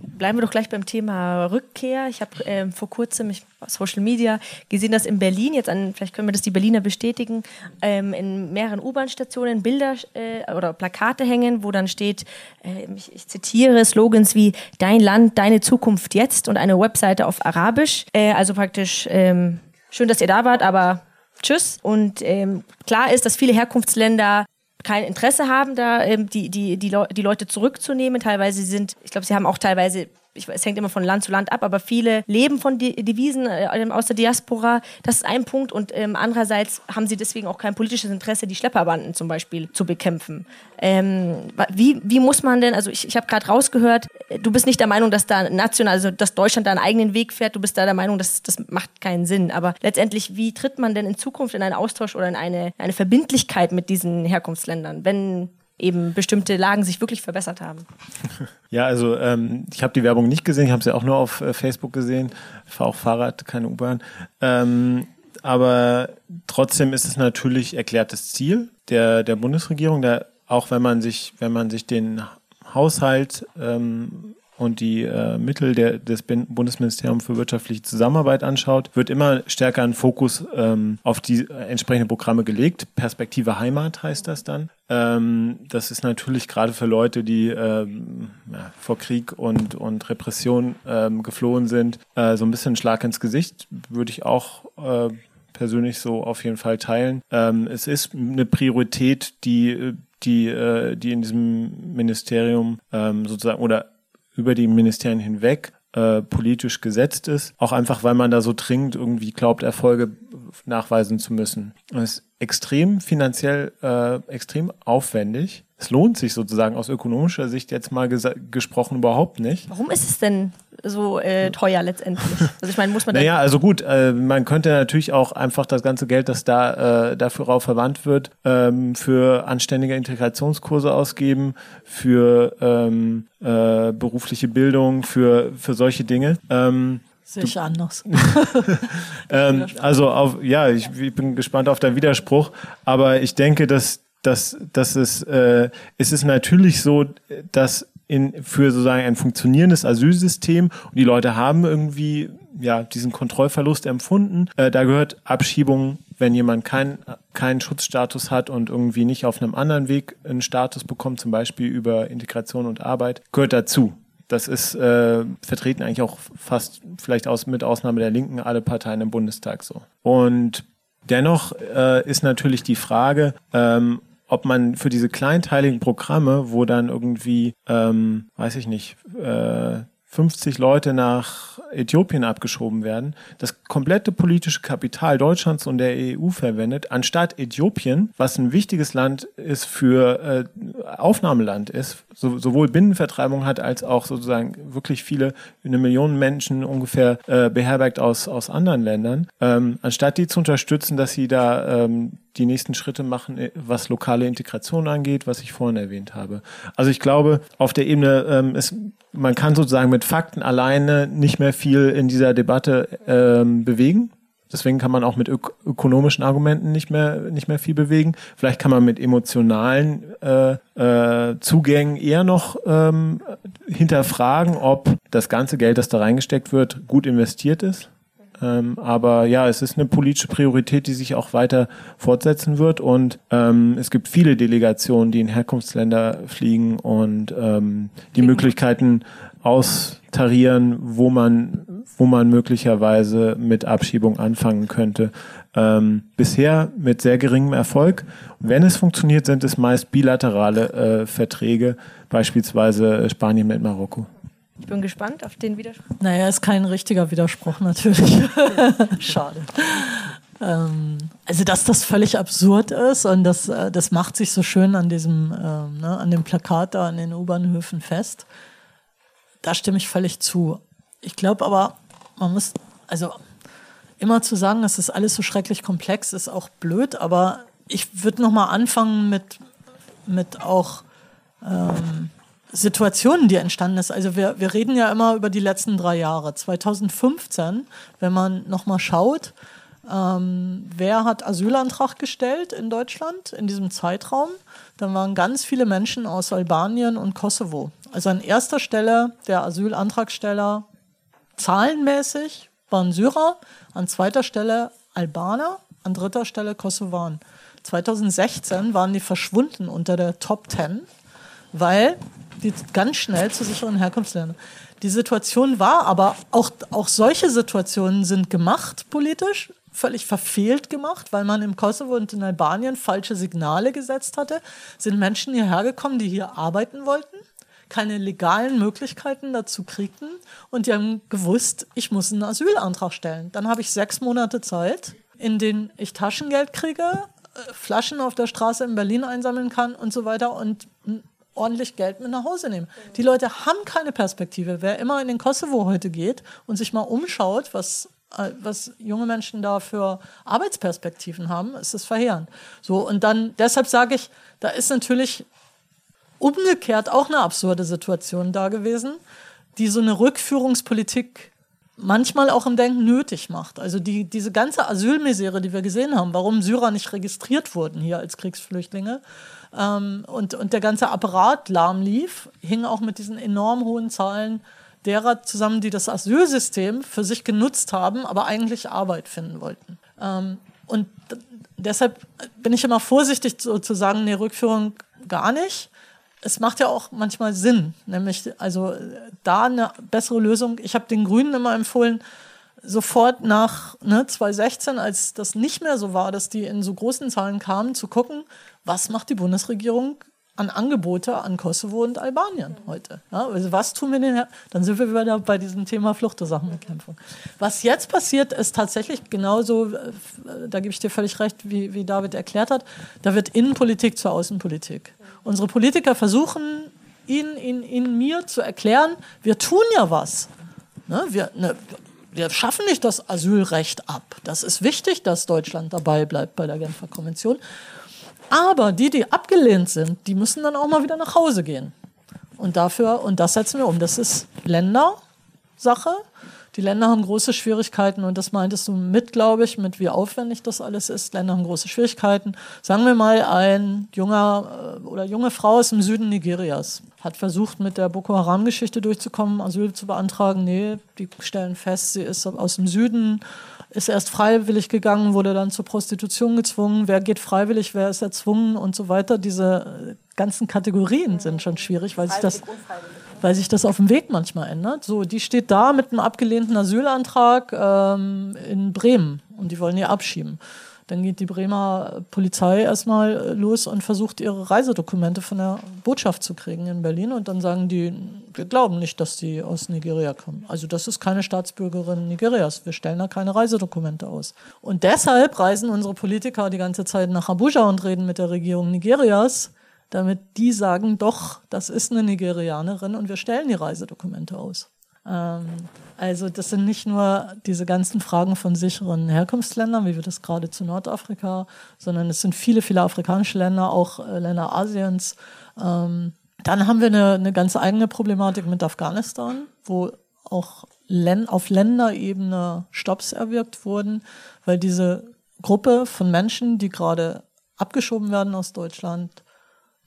Speaker 3: bleiben wir doch gleich beim Thema Rückkehr. Ich habe ähm, vor kurzem ich, Social Media gesehen, dass in Berlin, jetzt an, vielleicht können wir das die Berliner bestätigen, ähm, in mehreren U-Bahn-Stationen Bilder äh, oder Plakate hängen, wo dann steht, äh, ich, ich, zitiere Slogans wie Dein Land, deine Zukunft jetzt und eine Webseite auf Arabisch. Äh, also praktisch ähm, schön, dass ihr da wart, aber tschüss. Und ähm, klar ist, dass viele Herkunftsländer kein Interesse haben, da ähm, die, die, die, Le die Leute zurückzunehmen. Teilweise sind, ich glaube, sie haben auch teilweise ich, es hängt immer von Land zu Land ab, aber viele leben von Devisen äh, aus der Diaspora. Das ist ein Punkt. Und ähm, andererseits haben sie deswegen auch kein politisches Interesse, die Schlepperbanden zum Beispiel zu bekämpfen. Ähm, wie, wie muss man denn, also ich, ich habe gerade rausgehört, du bist nicht der Meinung, dass da national, also dass Deutschland da einen eigenen Weg fährt, du bist da der Meinung, dass das macht keinen Sinn. Aber letztendlich, wie tritt man denn in Zukunft in einen Austausch oder in eine, eine Verbindlichkeit mit diesen Herkunftsländern, wenn eben bestimmte Lagen sich wirklich verbessert haben.
Speaker 4: Ja, also ähm, ich habe die Werbung nicht gesehen, ich habe sie auch nur auf äh, Facebook gesehen. Ich fahre auch Fahrrad, keine U-Bahn. Ähm, aber trotzdem ist es natürlich erklärtes Ziel der, der Bundesregierung, der, auch wenn man sich, wenn man sich den Haushalt ähm, und die äh, Mittel der, des Bundesministeriums für wirtschaftliche Zusammenarbeit anschaut, wird immer stärker ein Fokus ähm, auf die äh, entsprechenden Programme gelegt. Perspektive Heimat heißt das dann. Ähm, das ist natürlich gerade für Leute, die ähm, ja, vor Krieg und, und Repression ähm, geflohen sind, äh, so ein bisschen ein Schlag ins Gesicht, würde ich auch äh, persönlich so auf jeden Fall teilen. Ähm, es ist eine Priorität, die die, äh, die in diesem Ministerium ähm, sozusagen oder über die Ministerien hinweg äh, politisch gesetzt ist. Auch einfach, weil man da so dringend irgendwie glaubt, Erfolge nachweisen zu müssen. Das ist extrem finanziell, äh, extrem aufwendig. Es lohnt sich sozusagen aus ökonomischer Sicht jetzt mal gesprochen überhaupt nicht.
Speaker 3: Warum ist es denn so äh, teuer letztendlich? Also ich meine, muss man
Speaker 4: Naja, also gut, äh, man könnte natürlich auch einfach das ganze Geld, das da äh, dafür verwandt wird, ähm, für anständige Integrationskurse ausgeben, für ähm, äh, berufliche Bildung, für, für solche Dinge. Ähm,
Speaker 5: Sehe ich anders.
Speaker 4: ähm, also auf, ja, ich, ich, bin gespannt auf deinen Widerspruch, aber ich denke, dass, dass, dass es, äh, es ist natürlich so, dass in, für sozusagen ein funktionierendes Asylsystem und die Leute haben irgendwie ja, diesen Kontrollverlust empfunden. Äh, da gehört Abschiebung, wenn jemand kein, keinen Schutzstatus hat und irgendwie nicht auf einem anderen Weg einen Status bekommt, zum Beispiel über Integration und Arbeit, gehört dazu. Das ist äh, vertreten eigentlich auch fast, vielleicht aus, mit Ausnahme der Linken, alle Parteien im Bundestag so. Und dennoch äh, ist natürlich die Frage, ähm, ob man für diese kleinteiligen Programme, wo dann irgendwie, ähm, weiß ich nicht, äh, 50 Leute nach Äthiopien abgeschoben werden, das komplette politische Kapital Deutschlands und der EU verwendet, anstatt Äthiopien, was ein wichtiges Land ist für äh, Aufnahmeland ist, so, sowohl Binnenvertreibung hat als auch sozusagen wirklich viele, eine Million Menschen ungefähr äh, beherbergt aus, aus anderen Ländern, ähm, anstatt die zu unterstützen, dass sie da ähm, die nächsten Schritte machen, äh, was lokale Integration angeht, was ich vorhin erwähnt habe. Also ich glaube, auf der Ebene ähm, ist, man kann sozusagen mit Fakten alleine nicht mehr viel in dieser Debatte ähm, bewegen. Deswegen kann man auch mit ök ökonomischen Argumenten nicht mehr, nicht mehr viel bewegen. Vielleicht kann man mit emotionalen äh, äh, Zugängen eher noch ähm, hinterfragen, ob das ganze Geld, das da reingesteckt wird, gut investiert ist. Ähm, aber ja, es ist eine politische Priorität, die sich auch weiter fortsetzen wird. Und ähm, es gibt viele Delegationen, die in Herkunftsländer fliegen und ähm, die Möglichkeiten austarieren, wo man, wo man möglicherweise mit Abschiebung anfangen könnte. Ähm, bisher mit sehr geringem Erfolg. Wenn es funktioniert, sind es meist bilaterale äh, Verträge, beispielsweise Spanien mit Marokko.
Speaker 3: Ich bin gespannt auf den Widerspruch.
Speaker 5: Naja, ist kein richtiger Widerspruch natürlich. Schade. Ähm, also, dass das völlig absurd ist und das, äh, das macht sich so schön an diesem, ähm, ne, an dem Plakat da an den U-Bahnhöfen fest. Da stimme ich völlig zu. Ich glaube aber, man muss, also immer zu sagen, es ist alles so schrecklich komplex, ist auch blöd, aber ich würde nochmal anfangen mit, mit auch ähm, Situationen, die entstanden ist. Also wir, wir reden ja immer über die letzten drei Jahre. 2015, wenn man nochmal schaut, ähm, wer hat Asylantrag gestellt in Deutschland in diesem Zeitraum, dann waren ganz viele Menschen aus Albanien und Kosovo. Also an erster Stelle der Asylantragsteller zahlenmäßig waren Syrer, an zweiter Stelle Albaner, an dritter Stelle Kosovaren. 2016 waren die verschwunden unter der Top 10, weil die ganz schnell zu sicheren Herkunftsländern. Die Situation war aber, auch, auch solche Situationen sind gemacht politisch, völlig verfehlt gemacht, weil man im Kosovo und in Albanien falsche Signale gesetzt hatte, sind Menschen hierher gekommen, die hier arbeiten wollten, keine legalen Möglichkeiten dazu kriegten und die haben gewusst, ich muss einen Asylantrag stellen. Dann habe ich sechs Monate Zeit, in denen ich Taschengeld kriege, äh, Flaschen auf der Straße in Berlin einsammeln kann und so weiter und ordentlich Geld mit nach Hause nehmen. Die Leute haben keine Perspektive. Wer immer in den Kosovo heute geht und sich mal umschaut, was äh, was junge Menschen da für Arbeitsperspektiven haben, ist es verheerend. So, und dann, deshalb sage ich, da ist natürlich umgekehrt auch eine absurde Situation da gewesen, die so eine Rückführungspolitik manchmal auch im Denken nötig macht. Also die, diese ganze Asylmisere, die wir gesehen haben, warum Syrer nicht registriert wurden hier als Kriegsflüchtlinge ähm, und, und der ganze Apparat lahm lief, hing auch mit diesen enorm hohen Zahlen derer zusammen, die das Asylsystem für sich genutzt haben, aber eigentlich Arbeit finden wollten. Ähm, und deshalb bin ich immer vorsichtig so zu sagen, nee, Rückführung gar nicht es macht ja auch manchmal Sinn, nämlich also da eine bessere Lösung. Ich habe den Grünen immer empfohlen, sofort nach ne, 2016, als das nicht mehr so war, dass die in so großen Zahlen kamen, zu gucken, was macht die Bundesregierung an Angebote an Kosovo und Albanien heute. Ja, also was tun wir denn? Dann sind wir wieder bei diesem Thema Fluchtersachenbekämpfung. Was jetzt passiert, ist tatsächlich genauso, äh, da gebe ich dir völlig recht, wie, wie David erklärt hat, da wird Innenpolitik zur Außenpolitik. Unsere Politiker versuchen, Ihnen, Ihnen, Ihnen mir zu erklären, wir tun ja was. Ne, wir, ne, wir schaffen nicht das Asylrecht ab. Das ist wichtig, dass Deutschland dabei bleibt bei der Genfer Konvention. Aber die, die abgelehnt sind, die müssen dann auch mal wieder nach Hause gehen. Und dafür, und das setzen wir um. Das ist Ländersache. Die Länder haben große Schwierigkeiten und das meintest du mit, glaube ich, mit wie aufwendig das alles ist. Länder haben große Schwierigkeiten. Sagen wir mal, ein junger äh, oder junge Frau aus dem Süden Nigerias hat versucht, mit der Boko Haram-Geschichte durchzukommen, Asyl zu beantragen. Nee, die stellen fest, sie ist aus dem Süden, ist erst freiwillig gegangen, wurde dann zur Prostitution gezwungen. Wer geht freiwillig, wer ist erzwungen und so weiter. Diese ganzen Kategorien sind schon schwierig, weil sich das weil sich das auf dem Weg manchmal ändert. So, die steht da mit einem abgelehnten Asylantrag ähm, in Bremen und die wollen ihr abschieben. Dann geht die Bremer Polizei erstmal los und versucht, ihre Reisedokumente von der Botschaft zu kriegen in Berlin. Und dann sagen die, wir glauben nicht, dass die aus Nigeria kommen. Also das ist keine Staatsbürgerin Nigerias. Wir stellen da keine Reisedokumente aus. Und deshalb reisen unsere Politiker die ganze Zeit nach Abuja und reden mit der Regierung Nigerias, damit die sagen, doch, das ist eine Nigerianerin und wir stellen die Reisedokumente aus. Ähm, also das sind nicht nur diese ganzen Fragen von sicheren Herkunftsländern, wie wir das gerade zu Nordafrika, sondern es sind viele, viele afrikanische Länder, auch äh, Länder Asiens. Ähm, dann haben wir eine, eine ganz eigene Problematik mit Afghanistan, wo auch auf Länderebene Stopps erwirkt wurden, weil diese Gruppe von Menschen, die gerade abgeschoben werden aus Deutschland,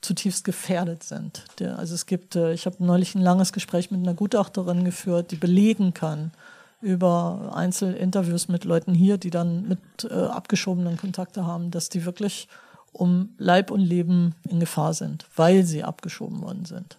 Speaker 5: zutiefst gefährdet sind. Der, also es gibt, äh, ich habe neulich ein langes Gespräch mit einer Gutachterin geführt, die belegen kann über Einzelinterviews mit Leuten hier, die dann mit äh, abgeschobenen Kontakte haben, dass die wirklich um Leib und Leben in Gefahr sind, weil sie abgeschoben worden sind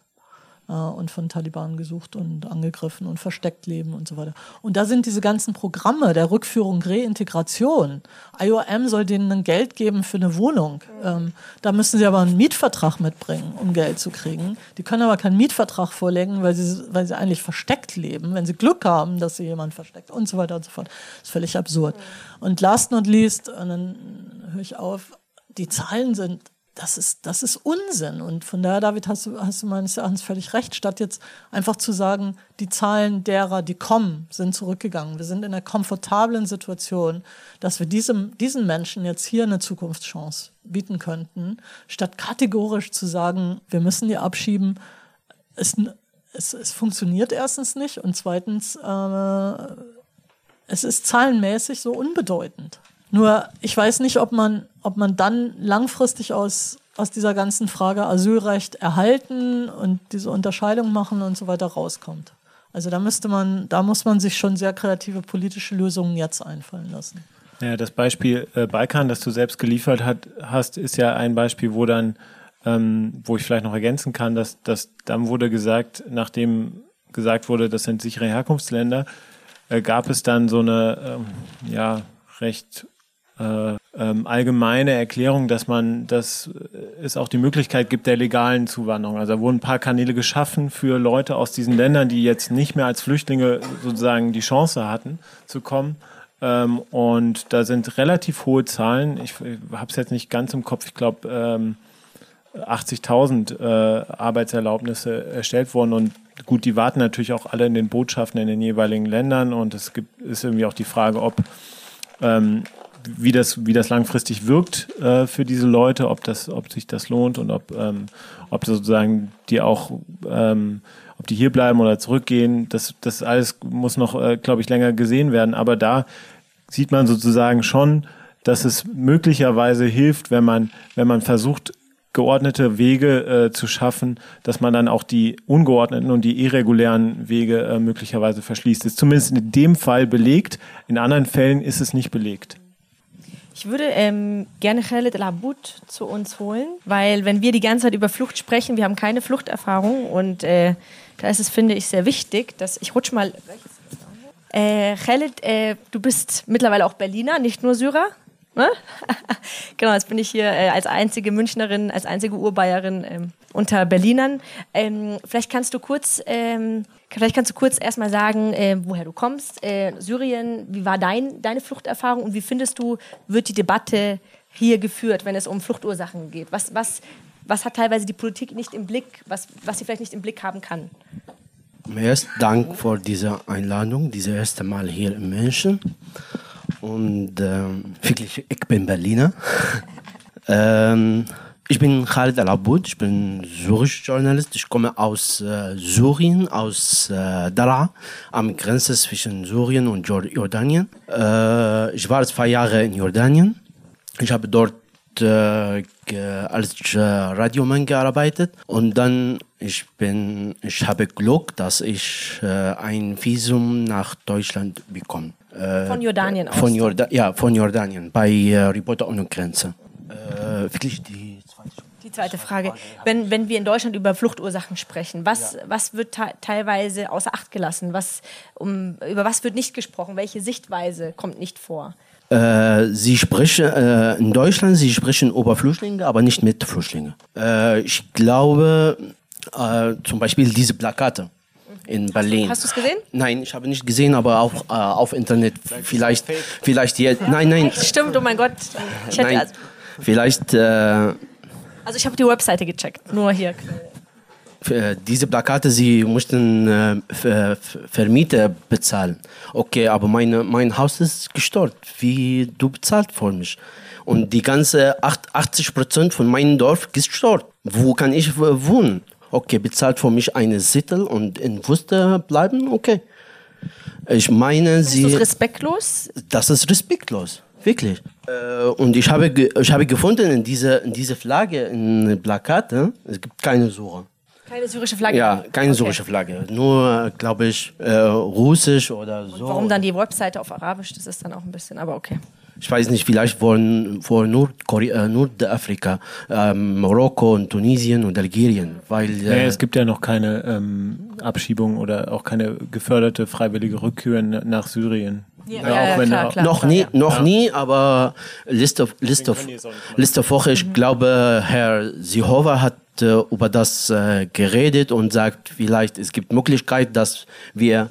Speaker 5: äh, und von Taliban gesucht und angegriffen und versteckt leben und so weiter. Und da sind diese ganzen Programme der Rückführung, Reintegration. IOM soll denen ein Geld geben für eine Wohnung. Ähm, da müssen sie aber einen Mietvertrag mitbringen, um Geld zu kriegen. Die können aber keinen Mietvertrag vorlegen, weil sie, weil sie eigentlich versteckt leben, wenn sie Glück haben, dass sie jemand versteckt und so weiter und so fort. Das ist völlig absurd. Und last not least, und dann höre ich auf, die Zahlen sind das ist, das ist Unsinn. Und von daher, David, hast du, hast du meines Erachtens völlig recht, statt jetzt einfach zu sagen, die Zahlen derer, die kommen, sind zurückgegangen. Wir sind in einer komfortablen Situation, dass wir diesem, diesen Menschen jetzt hier eine Zukunftschance bieten könnten, statt kategorisch zu sagen, wir müssen die abschieben. Es, es, es funktioniert erstens nicht und zweitens, äh, es ist zahlenmäßig so unbedeutend. Nur ich weiß nicht, ob man, ob man dann langfristig aus, aus dieser ganzen Frage Asylrecht erhalten und diese Unterscheidung machen und so weiter rauskommt. Also da müsste man, da muss man sich schon sehr kreative politische Lösungen jetzt einfallen lassen.
Speaker 4: Ja, das Beispiel äh, Balkan, das du selbst geliefert hat, hast, ist ja ein Beispiel, wo dann, ähm, wo ich vielleicht noch ergänzen kann, dass, dass dann wurde gesagt, nachdem gesagt wurde, das sind sichere Herkunftsländer, äh, gab es dann so eine ähm, ja recht äh, ähm, allgemeine Erklärung, dass man, dass es auch die Möglichkeit gibt der legalen Zuwanderung. Also da wurden ein paar Kanäle geschaffen für Leute aus diesen Ländern, die jetzt nicht mehr als Flüchtlinge sozusagen die Chance hatten zu kommen. Ähm, und da sind relativ hohe Zahlen. Ich, habe es jetzt nicht ganz im Kopf. Ich glaube, ähm, 80.000 äh, Arbeitserlaubnisse erstellt worden und gut, die warten natürlich auch alle in den Botschaften in den jeweiligen Ländern und es gibt ist irgendwie auch die Frage, ob wie das, wie das langfristig wirkt äh, für diese Leute, ob das, ob sich das lohnt und ob, ähm, ob sozusagen die auch, ähm, ob die hier bleiben oder zurückgehen. Das, das alles muss noch, äh, glaube ich, länger gesehen werden. Aber da sieht man sozusagen schon, dass es möglicherweise hilft, wenn man, wenn man versucht, geordnete Wege äh, zu schaffen, dass man dann auch die ungeordneten und die irregulären Wege äh, möglicherweise verschließt. Ist zumindest in dem Fall belegt. In anderen Fällen ist es nicht belegt.
Speaker 3: Ich würde ähm, gerne Khaled Labut zu uns holen, weil wenn wir die ganze Zeit über Flucht sprechen, wir haben keine Fluchterfahrung und äh, da ist es, finde ich, sehr wichtig, dass ich rutsche mal. Äh, Khaled, äh, du bist mittlerweile auch Berliner, nicht nur Syrer. Ne? genau, jetzt bin ich hier äh, als einzige Münchnerin, als einzige Urbayerin ähm, unter Berlinern. Ähm, vielleicht kannst du kurz, ähm, vielleicht kannst du kurz erstmal sagen, äh, woher du kommst. Äh, Syrien, wie war dein, deine Fluchterfahrung und wie findest du, wird die Debatte hier geführt, wenn es um Fluchtursachen geht? Was, was, was hat teilweise die Politik nicht im Blick, was, was sie vielleicht nicht im Blick haben kann?
Speaker 6: Erst Dank für diese Einladung, dieses erste Mal hier in München. Und ähm, wirklich, ich bin Berliner. ähm, Ich bin Khalid Al-Aboud, ich bin syrischer Journalist. Ich komme aus äh, Syrien, aus äh, Daraa, am Grenze zwischen Syrien und Jordanien. Äh, ich war zwei Jahre in Jordanien. Ich habe dort äh, als äh, Radioman gearbeitet und dann ich bin ich habe Glück, dass ich äh, ein Visum nach Deutschland bekomme.
Speaker 3: Von Jordanien aus?
Speaker 6: Von Jorda ja, von Jordanien bei Reporter ohne Grenze. Wirklich die
Speaker 3: die zweite Frage. Wenn, wenn wir in Deutschland über Fluchtursachen sprechen, was, was wird teilweise außer Acht gelassen? Was, um, über was wird nicht gesprochen? Welche Sichtweise kommt nicht vor?
Speaker 6: Äh, sie sprechen äh, in Deutschland, sie sprechen über Flüchtlinge, aber nicht mit Flüchtlingen. Äh, ich glaube, äh, zum Beispiel diese Plakate in Berlin.
Speaker 3: Hast du es gesehen?
Speaker 6: Nein, ich habe nicht gesehen, aber auch äh, auf Internet. Vielleicht, vielleicht jetzt. Nein, nein.
Speaker 3: Stimmt, oh mein Gott.
Speaker 6: Ich nein, also vielleicht. Äh,
Speaker 3: also ich habe die Webseite gecheckt, nur hier.
Speaker 6: Diese Plakate, sie mussten äh, Vermieter bezahlen. Okay, aber meine, mein Haus ist gestört. Wie du bezahlt für mich? Und die ganze 80 Prozent von meinem Dorf ist gestört. Wo kann ich wohnen? Okay, bezahlt für mich eine Sittel und in Wuster bleiben? Okay. Ich meine,
Speaker 3: Findest
Speaker 6: sie.
Speaker 3: Das respektlos?
Speaker 6: Das ist respektlos. Wirklich. Äh, und ich habe, ich habe gefunden in dieser in diese Flagge, in Plakate, es gibt keine Suche.
Speaker 3: Keine syrische Flagge?
Speaker 6: Ja, keine okay. syrische Flagge. Nur, glaube ich, äh, russisch oder so.
Speaker 3: Und warum dann die Webseite auf Arabisch? Das ist dann auch ein bisschen, aber okay.
Speaker 6: Ich weiß nicht, vielleicht von, von Nordkorea, äh, Nordafrika, ähm, Marokko und Tunesien und Algerien. Weil,
Speaker 4: äh, naja, es gibt ja noch keine ähm, Abschiebung oder auch keine geförderte freiwillige Rückkehr nach Syrien.
Speaker 3: Ja, ja, ja, klar, klar,
Speaker 6: noch
Speaker 3: klar,
Speaker 6: nie, noch nie, aber Liste of, Liste of, Liste of Woche, ich mhm. glaube, Herr Sihova hat äh, über das äh, geredet und sagt, vielleicht es gibt Möglichkeit, dass wir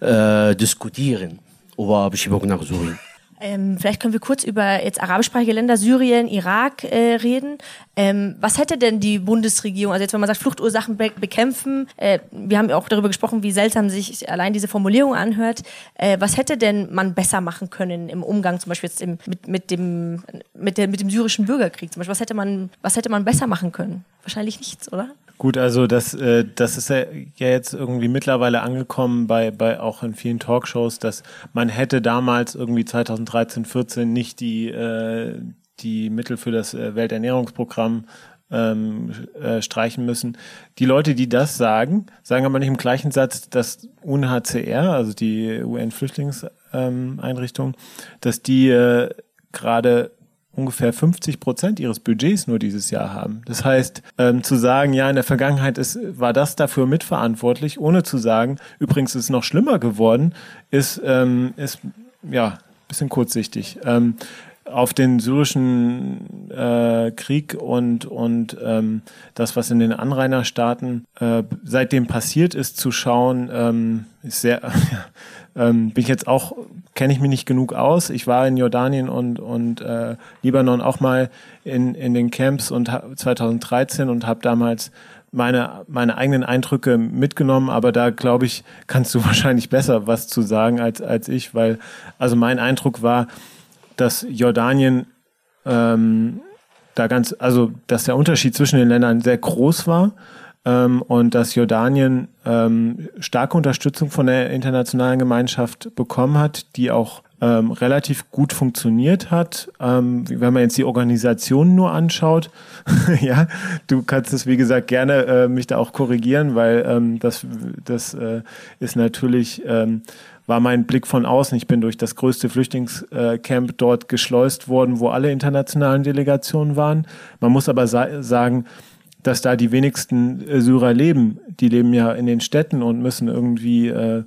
Speaker 6: äh, diskutieren über Abschiebung nach Syrien.
Speaker 3: Ähm, vielleicht können wir kurz über jetzt arabischsprachige Länder, Syrien, Irak äh, reden. Ähm, was hätte denn die Bundesregierung, also jetzt wenn man sagt Fluchtursachen be bekämpfen, äh, wir haben ja auch darüber gesprochen, wie seltsam sich allein diese Formulierung anhört. Äh, was hätte denn man besser machen können im Umgang zum Beispiel jetzt im, mit, mit, dem, mit, der, mit dem syrischen Bürgerkrieg? Zum Beispiel, was hätte man, was hätte man besser machen können? Wahrscheinlich nichts, oder?
Speaker 4: Gut, also das, äh, das ist ja, jetzt irgendwie mittlerweile angekommen bei, bei auch in vielen Talkshows, dass man hätte damals irgendwie 2013, 14 nicht die, äh, die Mittel für das äh, Welternährungsprogramm ähm, äh, streichen müssen. Die Leute, die das sagen, sagen aber nicht im gleichen Satz, dass UNHCR, also die UN-Flüchtlingseinrichtung, dass die äh, gerade ungefähr 50 Prozent ihres Budgets nur dieses Jahr haben. Das heißt, ähm, zu sagen, ja, in der Vergangenheit ist, war das dafür mitverantwortlich, ohne zu sagen, übrigens ist es noch schlimmer geworden, ist, ähm, ist ja, bisschen kurzsichtig. Ähm, auf den syrischen äh, Krieg und, und ähm, das, was in den Anrainerstaaten äh, seitdem passiert ist, zu schauen, ähm, ist sehr, ähm, bin ich jetzt auch, kenne ich mich nicht genug aus. Ich war in Jordanien und, und äh, Libanon auch mal in, in den Camps und 2013 und habe damals meine, meine eigenen Eindrücke mitgenommen, aber da glaube ich, kannst du wahrscheinlich besser was zu sagen als, als ich, weil also mein Eindruck war, dass Jordanien ähm, da ganz, also dass der Unterschied zwischen den Ländern sehr groß war ähm, und dass Jordanien ähm, starke Unterstützung von der internationalen Gemeinschaft bekommen hat, die auch ähm, relativ gut funktioniert hat. Ähm, wenn man jetzt die Organisation nur anschaut, ja, du kannst es wie gesagt gerne äh, mich da auch korrigieren, weil ähm, das, das äh, ist natürlich ähm, war mein Blick von außen. Ich bin durch das größte Flüchtlingscamp dort geschleust worden, wo alle internationalen Delegationen waren. Man muss aber sa sagen, dass da die wenigsten äh, Syrer leben. Die leben ja in den Städten und müssen irgendwie äh,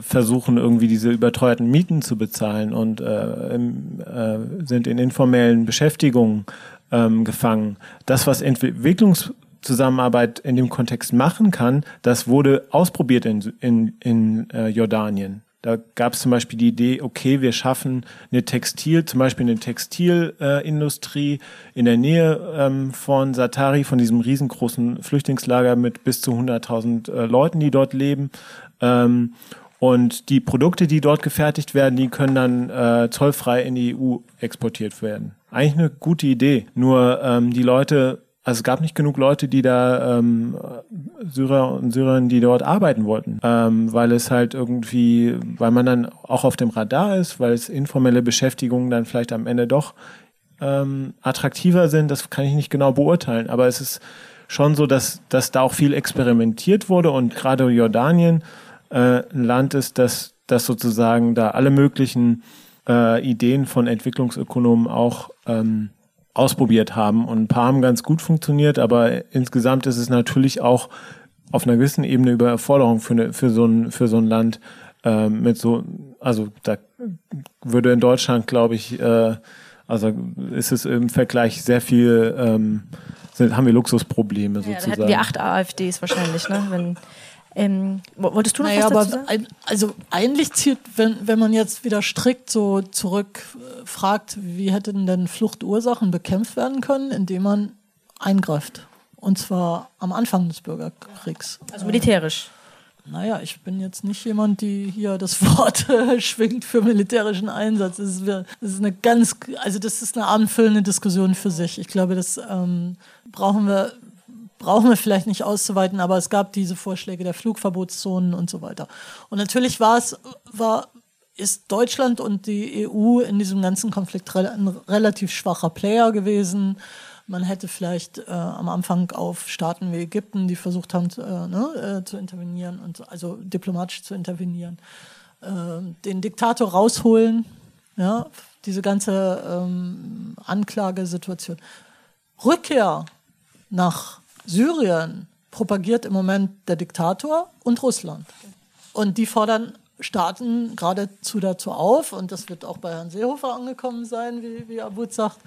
Speaker 4: versuchen, irgendwie diese überteuerten Mieten zu bezahlen und äh, im, äh, sind in informellen Beschäftigungen ähm, gefangen. Das, was Entwicklungszusammenarbeit in dem Kontext machen kann, das wurde ausprobiert in, in, in äh, Jordanien. Da gab es zum Beispiel die Idee, okay, wir schaffen eine Textil, zum Beispiel eine Textilindustrie äh, in der Nähe ähm, von Satari, von diesem riesengroßen Flüchtlingslager mit bis zu 100.000 äh, Leuten, die dort leben. Ähm, und die Produkte, die dort gefertigt werden, die können dann äh, zollfrei in die EU exportiert werden. Eigentlich eine gute Idee. Nur ähm, die Leute also es gab nicht genug Leute, die da ähm, Syrer und Syrerinnen, die dort arbeiten wollten, ähm, weil es halt irgendwie, weil man dann auch auf dem Radar ist, weil es informelle Beschäftigungen dann vielleicht am Ende doch ähm, attraktiver sind. Das kann ich nicht genau beurteilen, aber es ist schon so, dass, dass da auch viel experimentiert wurde. Und gerade Jordanien äh, ein Land ist, das, das sozusagen da alle möglichen äh, Ideen von Entwicklungsökonomen auch ähm, ausprobiert haben. Und ein paar haben ganz gut funktioniert, aber insgesamt ist es natürlich auch auf einer gewissen Ebene Überforderung für, eine, für, so, ein, für so ein Land äh, mit so, also da würde in Deutschland, glaube ich, äh, also ist es im Vergleich sehr viel, ähm, sind, haben wir Luxusprobleme ja, sozusagen. Da
Speaker 3: hätten wir acht AfDs wahrscheinlich, ne? Wenn, ähm, wolltest du noch
Speaker 5: naja,
Speaker 3: was dazu
Speaker 5: aber sagen? also eigentlich zieht, wenn, wenn man jetzt wieder strikt so zurück äh, fragt, wie hätten denn Fluchtursachen bekämpft werden können, indem man eingreift. Und zwar am Anfang des Bürgerkriegs.
Speaker 3: Also militärisch.
Speaker 5: Naja, ich bin jetzt nicht jemand, die hier das Wort schwingt für militärischen Einsatz. Das ist, das ist, eine ganz, also das ist eine abendfüllende Diskussion für sich. Ich glaube, das ähm, brauchen wir brauchen wir vielleicht nicht auszuweiten, aber es gab diese Vorschläge der Flugverbotszonen und so weiter. Und natürlich war es, war, ist Deutschland und die EU in diesem ganzen Konflikt ein relativ schwacher Player gewesen. Man hätte vielleicht äh, am Anfang auf Staaten wie Ägypten, die versucht haben äh, ne, äh, zu intervenieren und also diplomatisch zu intervenieren, äh, den Diktator rausholen. Ja, diese ganze ähm, Anklagesituation. Rückkehr nach Syrien propagiert im Moment der Diktator und Russland. Und die fordern Staaten geradezu dazu auf, und das wird auch bei Herrn Seehofer angekommen sein, wie, wie Abud sagt,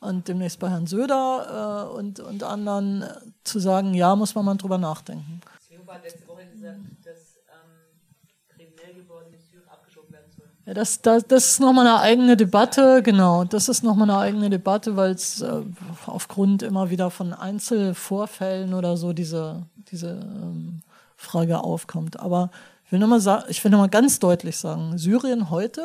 Speaker 5: und demnächst bei Herrn Söder äh, und, und anderen, äh, zu sagen, ja, muss man mal drüber nachdenken. Seehofer hat letzte Woche gesagt, dass ähm, kriminell geworden ist, abgeschoben werden soll. Ja, das, das, das ist nochmal eine eigene Debatte, genau. Das ist nochmal eine eigene Debatte, weil es äh, aufgrund immer wieder von Einzelvorfällen oder so diese, diese ähm, Frage aufkommt. Aber ich will nochmal noch mal ganz deutlich sagen, Syrien heute,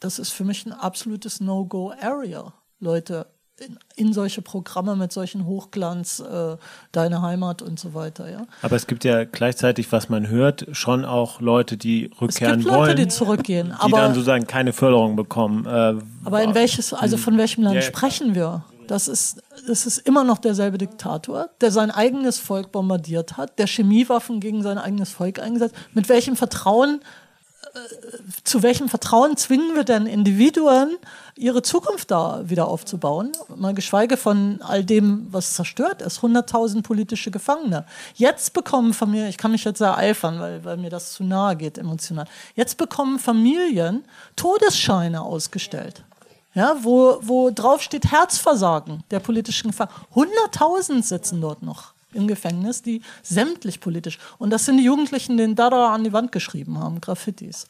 Speaker 5: das ist für mich ein absolutes No-Go-Area. Leute in, in, solche Programme mit solchen Hochglanz, äh, deine Heimat und so weiter, ja.
Speaker 4: Aber es gibt ja gleichzeitig, was man hört, schon auch Leute, die rückkehren
Speaker 5: es gibt
Speaker 4: Leute,
Speaker 5: wollen, die zurückgehen,
Speaker 4: die dann sozusagen keine Förderung bekommen. Äh,
Speaker 5: aber in welches, also von welchem Land ja, sprechen wir? Das ist, das ist immer noch derselbe Diktator, der sein eigenes Volk bombardiert hat, der Chemiewaffen gegen sein eigenes Volk eingesetzt. Mit welchem Vertrauen zu welchem Vertrauen zwingen wir denn Individuen, ihre Zukunft da wieder aufzubauen? Mal geschweige von all dem, was zerstört ist. 100.000 politische Gefangene. Jetzt bekommen Familien, ich kann mich jetzt sehr eifern, weil, weil mir das zu nahe geht emotional. Jetzt bekommen Familien Todesscheine ausgestellt. Ja, wo, wo drauf steht Herzversagen der politischen Gefangenen. 100.000 sitzen dort noch im Gefängnis, die sämtlich politisch. Und das sind die Jugendlichen, den Dada an die Wand geschrieben haben, Graffitis.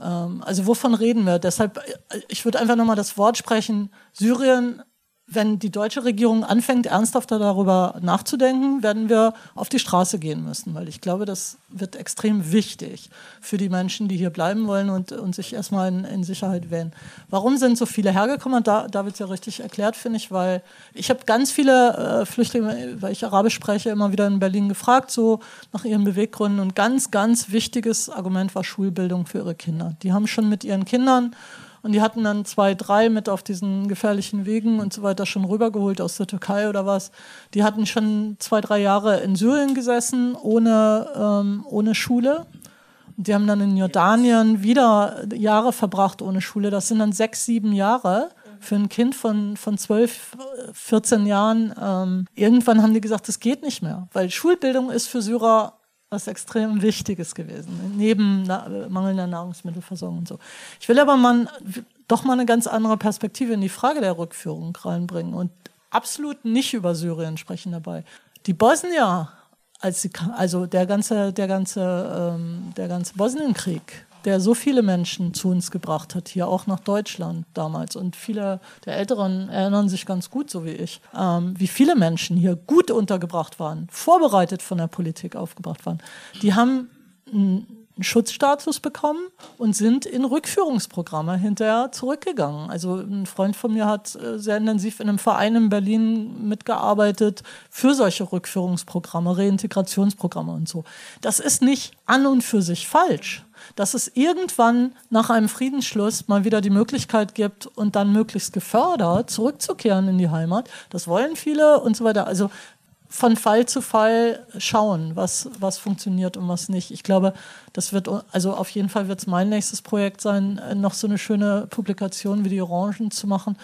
Speaker 5: Ähm, also wovon reden wir? Deshalb, äh, ich würde einfach nochmal das Wort sprechen, Syrien wenn die deutsche Regierung anfängt, ernsthafter darüber nachzudenken, werden wir auf die Straße gehen müssen, weil ich glaube, das wird extrem wichtig für die Menschen, die hier bleiben wollen und, und sich erstmal in, in Sicherheit wählen. Warum sind so viele hergekommen? Da, da wird es ja richtig erklärt, finde ich, weil ich habe ganz viele äh, Flüchtlinge, weil ich Arabisch spreche, immer wieder in Berlin gefragt, so nach ihren Beweggründen. Und ganz, ganz wichtiges Argument war Schulbildung für ihre Kinder. Die haben schon mit ihren Kindern und die hatten dann zwei, drei mit auf diesen gefährlichen Wegen und so weiter schon rübergeholt aus der Türkei oder was. Die hatten schon zwei, drei Jahre in Syrien gesessen, ohne, ähm, ohne Schule. Und die haben dann in Jordanien wieder Jahre verbracht ohne Schule. Das sind dann sechs, sieben Jahre für ein Kind von, von 12, 14 Jahren. Ähm, irgendwann haben die gesagt, das geht nicht mehr, weil Schulbildung ist für Syrer was extrem Wichtiges gewesen, neben na mangelnder Nahrungsmittelversorgung und so. Ich will aber mal, doch mal eine ganz andere Perspektive in die Frage der Rückführung reinbringen und absolut nicht über Syrien sprechen dabei. Die Bosnier, als sie, also der ganze, der ganze, ähm, der ganze Bosnienkrieg, der so viele Menschen zu uns gebracht hat, hier auch nach Deutschland damals. Und viele der Älteren erinnern sich ganz gut, so wie ich, ähm, wie viele Menschen hier gut untergebracht waren, vorbereitet von der Politik aufgebracht waren. Die haben einen Schutzstatus bekommen und sind in Rückführungsprogramme hinterher zurückgegangen. Also ein Freund von mir hat äh, sehr intensiv in einem Verein in Berlin mitgearbeitet für solche Rückführungsprogramme, Reintegrationsprogramme und so. Das ist nicht an und für sich falsch. Dass es irgendwann nach einem Friedensschluss mal wieder die Möglichkeit gibt und dann möglichst gefördert, zurückzukehren in die Heimat. Das wollen viele und so weiter. Also von Fall zu Fall schauen, was, was funktioniert und was nicht. Ich glaube, das wird, also auf jeden Fall wird es mein nächstes Projekt sein, äh, noch so eine schöne Publikation wie die Orangen zu machen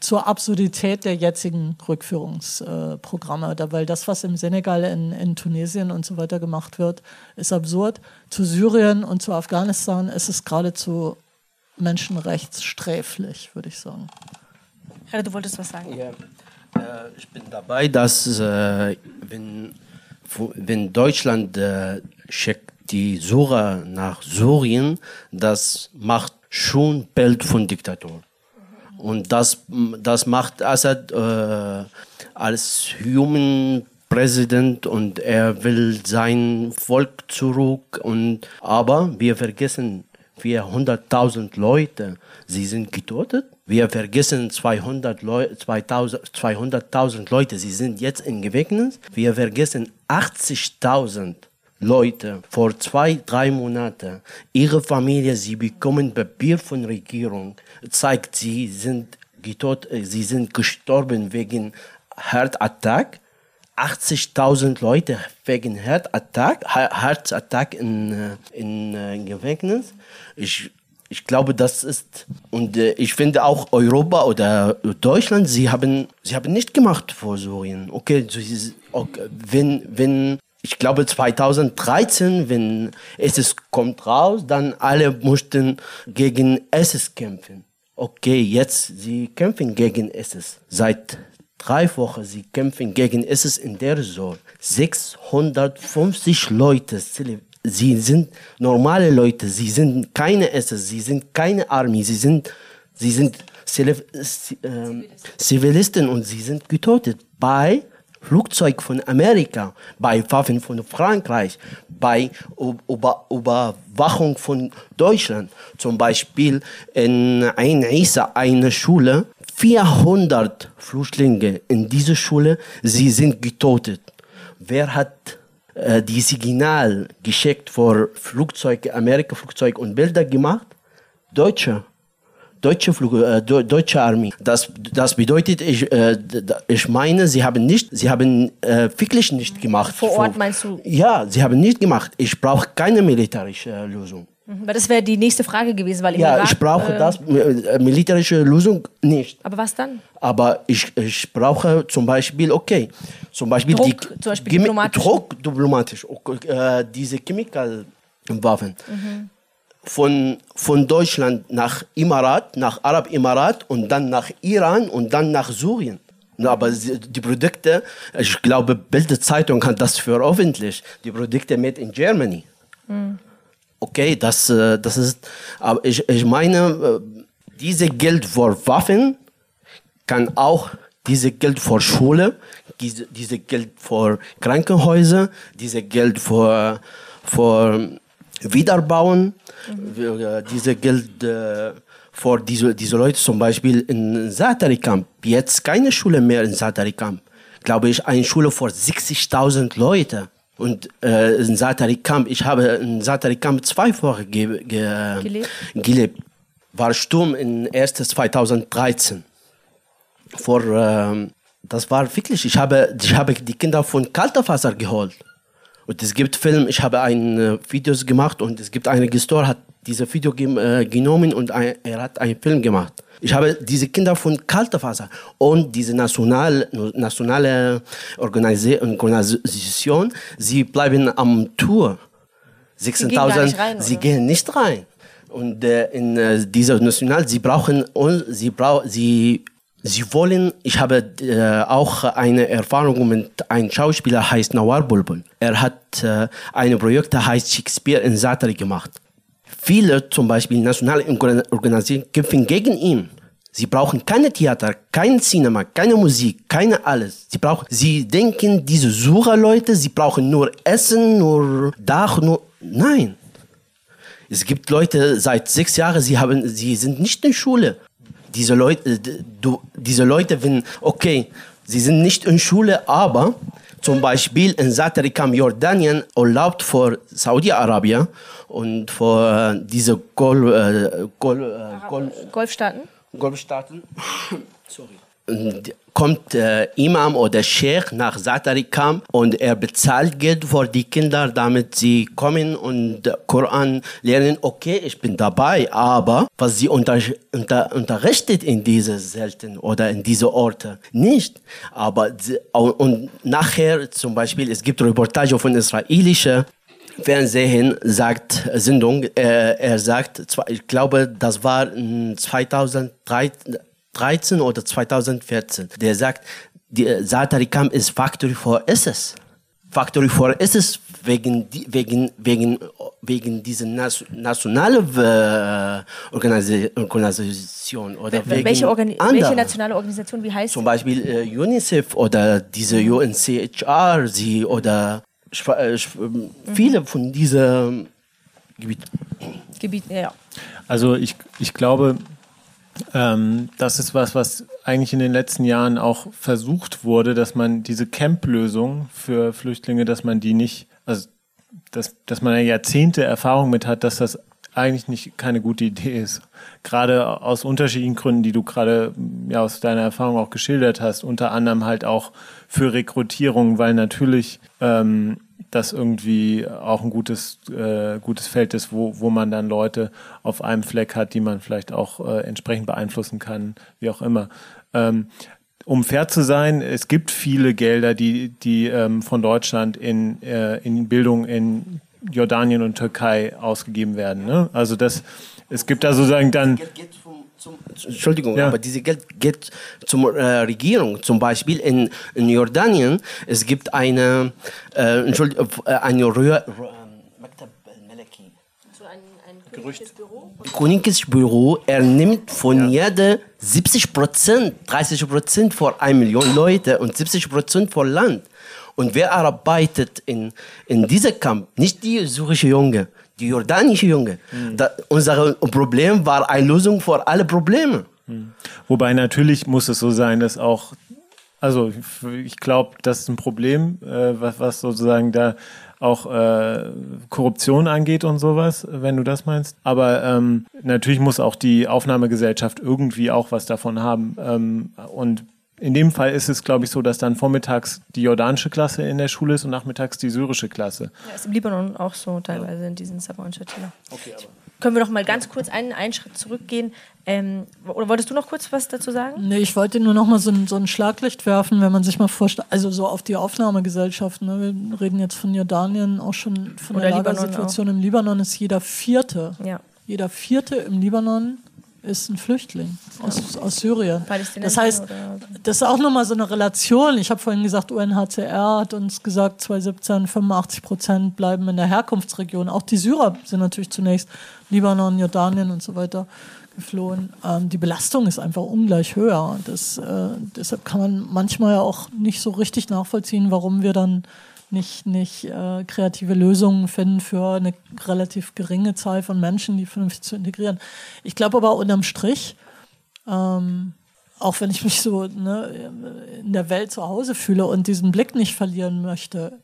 Speaker 5: zur Absurdität der jetzigen Rückführungsprogramme. Äh, weil das, was im Senegal, in, in Tunesien und so weiter gemacht wird, ist absurd. Zu Syrien und zu Afghanistan ist es geradezu menschenrechtssträflich, würde ich sagen.
Speaker 3: Ja, du wolltest was sagen.
Speaker 6: Ja. Äh, ich bin dabei, dass äh, wenn, wenn Deutschland äh, schickt die Sucher nach Syrien, das macht schon Bild von Diktatur. Und das, das macht Assad äh, als Human Präsident und er will sein Volk zurück. Und, aber wir vergessen 400.000 Leute, sie sind getötet. Wir vergessen 200 200.000 Leute, sie sind jetzt im Gefängnis. Wir vergessen 80.000 Leute vor zwei, drei Monaten. Ihre Familie, sie bekommen Papier von Regierung, zeigt, sie sind getot, äh, sie sind gestorben wegen Herzattack. 80.000 Leute wegen Herzattack, Herzattack in, äh, in, äh, in Gefängnis. Ich ich glaube, das ist, und äh, ich finde auch Europa oder Deutschland, sie haben, sie haben nicht gemacht vor Syrien. Okay, okay wenn, wenn, ich glaube 2013, wenn ISIS kommt raus, dann alle mussten gegen ISIS kämpfen. Okay, jetzt, sie kämpfen gegen ISIS. Seit drei Wochen, sie kämpfen gegen ISIS in der Zone. 650 Leute sie sind normale Leute, sie sind keine SS, sie sind keine Armee, sie sind, sie sind ähm, Zivilisten und sie sind getötet bei Flugzeug von Amerika, bei Waffen von Frankreich, bei Über Überwachung von Deutschland. Zum Beispiel in Ein Isa, eine Schule, 400 Flüchtlinge in dieser Schule, sie sind getötet. Wer hat äh, die Signal geschickt vor Flugzeug, Amerika-Flugzeug und Bilder gemacht. Deutsche. Deutsche, Flug, äh, deutsche Armee. Das, das bedeutet, ich, äh, ich meine, sie haben nicht, sie haben äh, wirklich nicht gemacht.
Speaker 3: Vor Ort meinst du?
Speaker 6: Ja, sie haben nicht gemacht. Ich brauche keine militärische äh, Lösung.
Speaker 3: Mhm, weil das wäre die nächste Frage gewesen, weil
Speaker 6: ja, Irak, ich brauche äh, das militärische Lösung nicht.
Speaker 3: Aber was dann?
Speaker 6: Aber ich, ich brauche zum Beispiel, okay, zum Beispiel
Speaker 3: Druck,
Speaker 6: die
Speaker 3: zum Beispiel diplomatisch.
Speaker 6: Druck diplomatisch, okay, äh, diese Chemikalwaffen. Mhm. Von, von Deutschland nach Emirat, nach Arab Emirat und dann nach Iran und dann nach Syrien. Aber die Produkte, ich glaube, Bildzeitung hat das veröffentlicht, die Produkte made in Germany. Mhm okay, das, äh, das ist, aber ich, ich meine, äh, diese Geld für Waffen kann auch diese Geld für Schule, diese, diese Geld für Krankenhäuser, diese Geld für, für Wiederbauen, mhm. diese Geld äh, für diese, diese Leute zum Beispiel in Satari Camp. Jetzt keine Schule mehr in Satari Camp. Glaube ich, eine Schule für 60.000 Leute. Und äh, in Satari Camp, ich habe in Satari Camp zwei Wochen ge ge gelebt. gelebt. War Sturm in 1. 2013. Vor, äh, das war wirklich, ich habe, ich habe die Kinder von Kalterwasser geholt. Und es gibt Film, ich habe ein äh, Videos gemacht und es gibt eine Store, hat diese Video äh, genommen und ein, er hat einen Film gemacht. Ich habe diese Kinder von Kalterwasser und diese national, nationale Organisation, sie bleiben am Tour. 16.000, sie gehen nicht rein. Und äh, in äh, dieser National, sie brauchen, sie, brau sie, sie wollen, ich habe äh, auch eine Erfahrung mit einem Schauspieler, heißt Nawar Bulbul. Er hat äh, ein Projekt, das heißt Shakespeare in Satari gemacht. Viele, zum Beispiel nationale Organisationen, kämpfen gegen ihn. Sie brauchen keine Theater, kein Cinema, keine Musik, keine alles. Sie brauchen, sie denken, diese Sucherleute, sie brauchen nur Essen, nur Dach, nur, nein. Es gibt Leute seit sechs Jahren, sie, haben, sie sind nicht in Schule. Diese Leute, du, diese Leute, wenn, okay, sie sind nicht in Schule, aber zum Beispiel in Satarikam, Jordanien, erlaubt für Saudi-Arabien und für diese Gol, äh, Gol, äh, Gol,
Speaker 3: Golfstaaten?
Speaker 6: Golfstaaten, sorry, kommt äh, Imam oder Sheikh nach Satarikam und er bezahlt Geld für die Kinder, damit sie kommen und Koran lernen. Okay, ich bin dabei, aber was sie unter, unter, unterrichtet in diese Selten oder in diese Orte nicht. Aber und nachher zum Beispiel es gibt Reportage von israelischen Fernsehen sagt Sendung, äh, er sagt, ich glaube, das war 2013 2013 oder 2014, der sagt, die äh, Satarikam ist Factory for Assets. Factory for Assets wegen, wegen, wegen, wegen dieser nationalen äh, Organisation oder wegen
Speaker 3: welche, Organi welche nationale Organisation, wie heißt
Speaker 6: Zum Beispiel äh, UNICEF oder diese mhm. UNCHR, sie oder äh, mhm. viele von diesen Gebieten.
Speaker 3: Gebieten, ja.
Speaker 4: Also ich, ich glaube, ähm, das ist was, was eigentlich in den letzten Jahren auch versucht wurde, dass man diese Camp-Lösung für Flüchtlinge, dass man die nicht, also dass, dass man ja Jahrzehnte Erfahrung mit hat, dass das eigentlich nicht keine gute Idee ist. Gerade aus unterschiedlichen Gründen, die du gerade ja aus deiner Erfahrung auch geschildert hast, unter anderem halt auch für Rekrutierung, weil natürlich ähm, das irgendwie auch ein gutes, äh, gutes Feld ist, wo, wo man dann Leute auf einem Fleck hat, die man vielleicht auch äh, entsprechend beeinflussen kann, wie auch immer. Ähm, um fair zu sein, es gibt viele Gelder, die, die ähm, von Deutschland in, äh, in Bildung in Jordanien und Türkei ausgegeben werden. Ne? Also das, es gibt da sozusagen dann. Geld, Geld
Speaker 6: zum, Entschuldigung, ja. aber dieses Geld geht zur äh, Regierung. Zum Beispiel in, in Jordanien, es gibt eine, äh, Entschuldigung, äh, eine Röhr, Königsches Büro, er nimmt von ja. jeder 70 Prozent, 30 Prozent für eine Million Leute und 70 Prozent für Land. Und wer arbeitet in, in diesem Camp? Nicht die syrische Junge, die jordanische Junge. Mhm. Da, unser Problem war eine Lösung für alle Probleme.
Speaker 4: Mhm. Wobei natürlich muss es so sein, dass auch, also ich glaube, das ist ein Problem, äh, was, was sozusagen da auch äh, Korruption angeht und sowas, wenn du das meinst. Aber ähm, natürlich muss auch die Aufnahmegesellschaft irgendwie auch was davon haben. Ähm, und in dem Fall ist es, glaube ich, so, dass dann vormittags die jordanische Klasse in der Schule ist und nachmittags die syrische Klasse.
Speaker 3: Ja, ist im Libanon auch so teilweise ja. in diesen Sabah und Shatila. Okay, aber können wir noch mal ganz kurz einen, einen Schritt zurückgehen? Ähm, oder wolltest du noch kurz was dazu sagen?
Speaker 5: Nee, ich wollte nur noch mal so ein, so ein Schlaglicht werfen, wenn man sich mal vorstellt, also so auf die Aufnahmegesellschaft. Ne? Wir reden jetzt von Jordanien, auch schon von oder der Lagersituation im Libanon ist jeder Vierte. Ja. Jeder Vierte im Libanon ist ein Flüchtling aus, aus Syrien. Das heißt, das ist auch nochmal so eine Relation. Ich habe vorhin gesagt, UNHCR hat uns gesagt, 2017 85 Prozent bleiben in der Herkunftsregion. Auch die Syrer sind natürlich zunächst Libanon, Jordanien und so weiter geflohen. Ähm, die Belastung ist einfach ungleich höher. Das, äh, deshalb kann man manchmal ja auch nicht so richtig nachvollziehen, warum wir dann nicht, nicht äh, kreative Lösungen finden für eine relativ geringe Zahl von Menschen, die vernünftig zu integrieren. Ich glaube aber unterm Strich, ähm, auch wenn ich mich so ne, in der Welt zu Hause fühle und diesen Blick nicht verlieren möchte,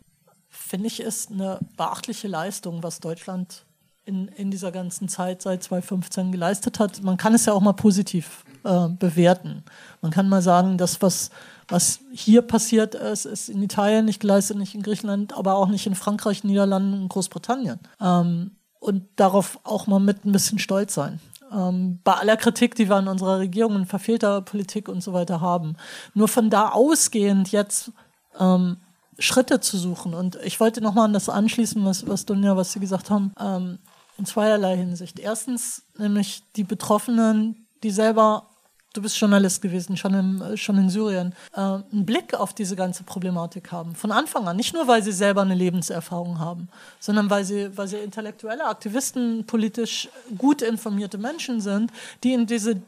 Speaker 5: finde ich es eine beachtliche Leistung, was Deutschland in, in dieser ganzen Zeit seit 2015 geleistet hat. Man kann es ja auch mal positiv äh, bewerten. Man kann mal sagen, das, was was hier passiert ist, ist in Italien nicht geleistet, nicht in Griechenland, aber auch nicht in Frankreich, Niederlanden und Großbritannien. Ähm, und darauf auch mal mit ein bisschen stolz sein. Ähm, bei aller Kritik, die wir an unserer Regierung und verfehlter Politik und so weiter haben. Nur von da ausgehend jetzt ähm, Schritte zu suchen. Und ich wollte nochmal an das anschließen, was, was Dunja, was Sie gesagt haben, ähm, in zweierlei Hinsicht. Erstens nämlich die Betroffenen, die selber du bist Journalist gewesen, schon, im, schon in Syrien, äh, einen Blick auf diese ganze Problematik haben. Von Anfang an. Nicht nur, weil sie selber eine Lebenserfahrung haben, sondern weil sie, weil sie intellektuelle Aktivisten, politisch gut informierte Menschen sind, die in diese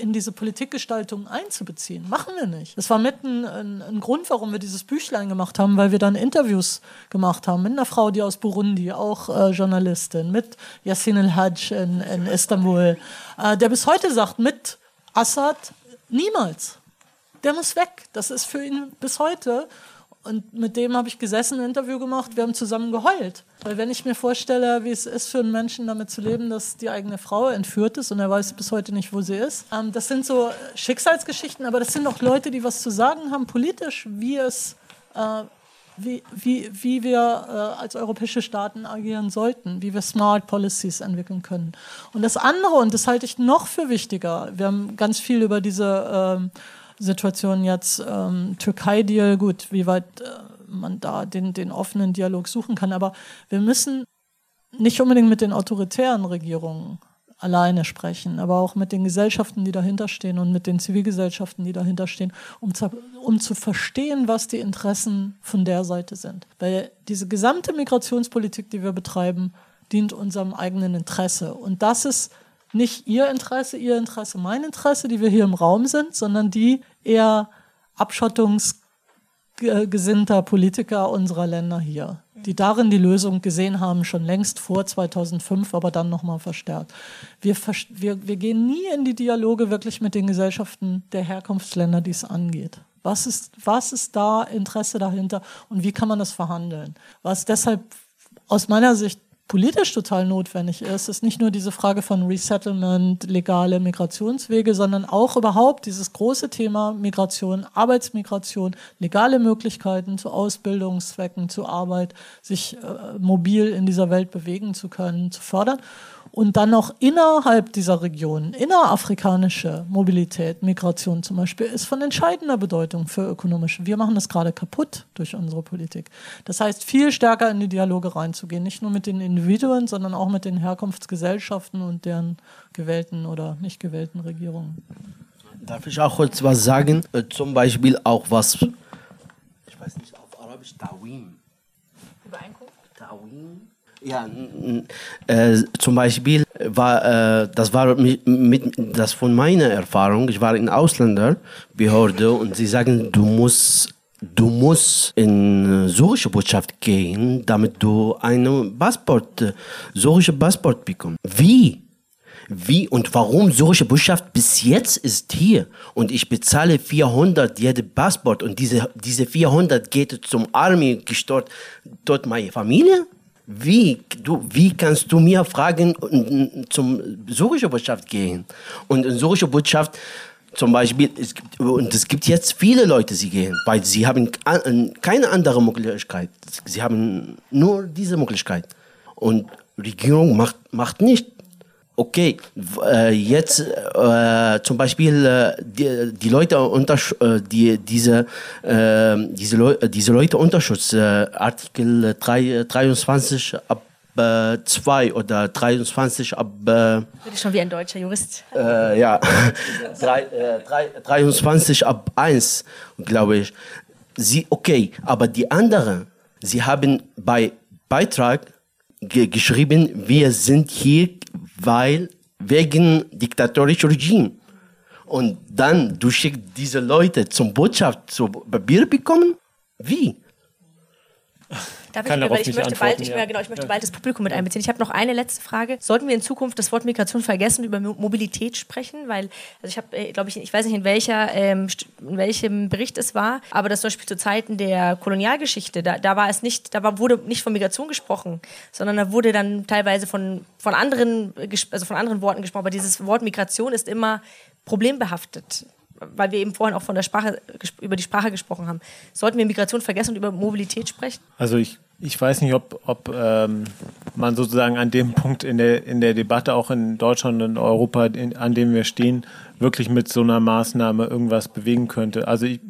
Speaker 5: in diese Politikgestaltung einzubeziehen. Machen wir nicht. Das war mitten ein, ein, Grund, warum wir dieses Büchlein gemacht haben, weil wir dann Interviews gemacht haben mit einer Frau, die aus Burundi, auch äh, Journalistin, mit Yassin el-Hajj in, in Istanbul, äh, der bis heute sagt, mit Assad niemals. Der muss weg. Das ist für ihn bis heute und mit dem habe ich gesessen, ein Interview gemacht, wir haben zusammen geheult. Weil wenn ich mir vorstelle, wie es ist für einen Menschen damit zu leben, dass die eigene Frau entführt ist und er weiß bis heute nicht, wo sie ist. Ähm, das sind so Schicksalsgeschichten, aber das sind auch Leute, die was zu sagen haben politisch, wie es, äh, wie, wie, wie wir äh, als europäische Staaten agieren sollten, wie wir Smart Policies entwickeln können. Und das andere, und das halte ich noch für wichtiger, wir haben ganz viel über diese äh, Situation jetzt ähm, Türkei-Deal, gut, wie weit äh, man da den, den offenen Dialog suchen kann. Aber wir müssen nicht unbedingt mit den autoritären Regierungen alleine sprechen, aber auch mit den Gesellschaften, die dahinter stehen und mit den Zivilgesellschaften, die dahinter stehen, um zu, um zu verstehen, was die Interessen von der Seite sind. Weil diese gesamte Migrationspolitik, die wir betreiben, dient unserem eigenen Interesse. Und das ist nicht ihr Interesse, ihr Interesse, mein Interesse, die wir hier im Raum sind, sondern die eher abschottungsgesinnter Politiker unserer Länder hier, die darin die Lösung gesehen haben, schon längst vor 2005, aber dann nochmal verstärkt. Wir, wir, wir gehen nie in die Dialoge wirklich mit den Gesellschaften der Herkunftsländer, die es angeht. Was ist, was ist da Interesse dahinter und wie kann man das verhandeln? Was deshalb aus meiner Sicht politisch total notwendig ist, ist nicht nur diese Frage von Resettlement, legale Migrationswege, sondern auch überhaupt dieses große Thema Migration, Arbeitsmigration, legale Möglichkeiten zu Ausbildungszwecken, zu Arbeit, sich äh, mobil in dieser Welt bewegen zu können, zu fördern und dann noch innerhalb dieser Region, innerafrikanische Mobilität, Migration zum Beispiel, ist von entscheidender Bedeutung für ökonomische. Wir machen das gerade kaputt durch unsere Politik. Das heißt, viel stärker in die Dialoge reinzugehen, nicht nur mit den Individuen, sondern auch mit den Herkunftsgesellschaften und deren gewählten oder nicht gewählten Regierungen.
Speaker 6: Darf ich auch kurz was sagen? Äh, zum Beispiel auch was, ich weiß nicht, auf Arabisch, Tawim. Übereinkunft? Tawim ja, äh, zum Beispiel war äh, das war mit, mit, das von meiner Erfahrung. Ich war in Ausländerbehörde und sie sagen, du musst du musst in syrische Botschaft gehen, damit du einen Passport, syrische Passport bekommst. Wie? Wie und warum syrische Botschaft bis jetzt ist hier und ich bezahle 400 jede Passport und diese, diese 400 geht zum Army gestört dort meine Familie? Wie, du, wie kannst du mir fragen, zum syrische Botschaft gehen? Und in syrische Botschaft, zum Beispiel, es gibt, und es gibt jetzt viele Leute, die gehen, weil sie haben keine andere Möglichkeit. Sie haben nur diese Möglichkeit. Und Regierung macht, macht nicht okay, äh, jetzt äh, zum Beispiel äh, die, die Leute unter äh, die diese äh, diese, Leu diese Leute Unterschutz äh, Artikel 3, 23 ab 2 oder 23 ab. Äh,
Speaker 3: Bin schon wie ein deutscher Jurist.
Speaker 6: Äh, ja, 3, äh, 3, 23 ab 1, glaube ich. Sie, okay, aber die anderen, sie haben bei Beitrag ge geschrieben, wir sind hier weil wegen diktatorischer Regime. Und dann, du schickst diese Leute zum Botschaft zu Papier bekommen? Wie?
Speaker 3: Darf ich, weil ich möchte bald, ich, ja. genau, ich möchte ja. bald das Publikum mit einbeziehen. Ich habe noch eine letzte Frage. Sollten wir in Zukunft das Wort Migration vergessen und über Mobilität sprechen? Weil, also ich habe, äh, glaube ich, ich weiß nicht, in, welcher, ähm, in welchem Bericht es war, aber das zum Beispiel zu Zeiten der Kolonialgeschichte, da, da war es nicht, da war, wurde nicht von Migration gesprochen, sondern da wurde dann teilweise von, von anderen, also von anderen Worten gesprochen. Aber dieses Wort Migration ist immer problembehaftet weil wir eben vorhin auch von der Sprache, über die Sprache gesprochen haben. Sollten wir Migration vergessen und über Mobilität sprechen?
Speaker 4: Also ich ich weiß nicht, ob, ob ähm, man sozusagen an dem Punkt in der, in der Debatte, auch in Deutschland und Europa, in, an dem wir stehen, wirklich mit so einer Maßnahme irgendwas bewegen könnte. Also ich,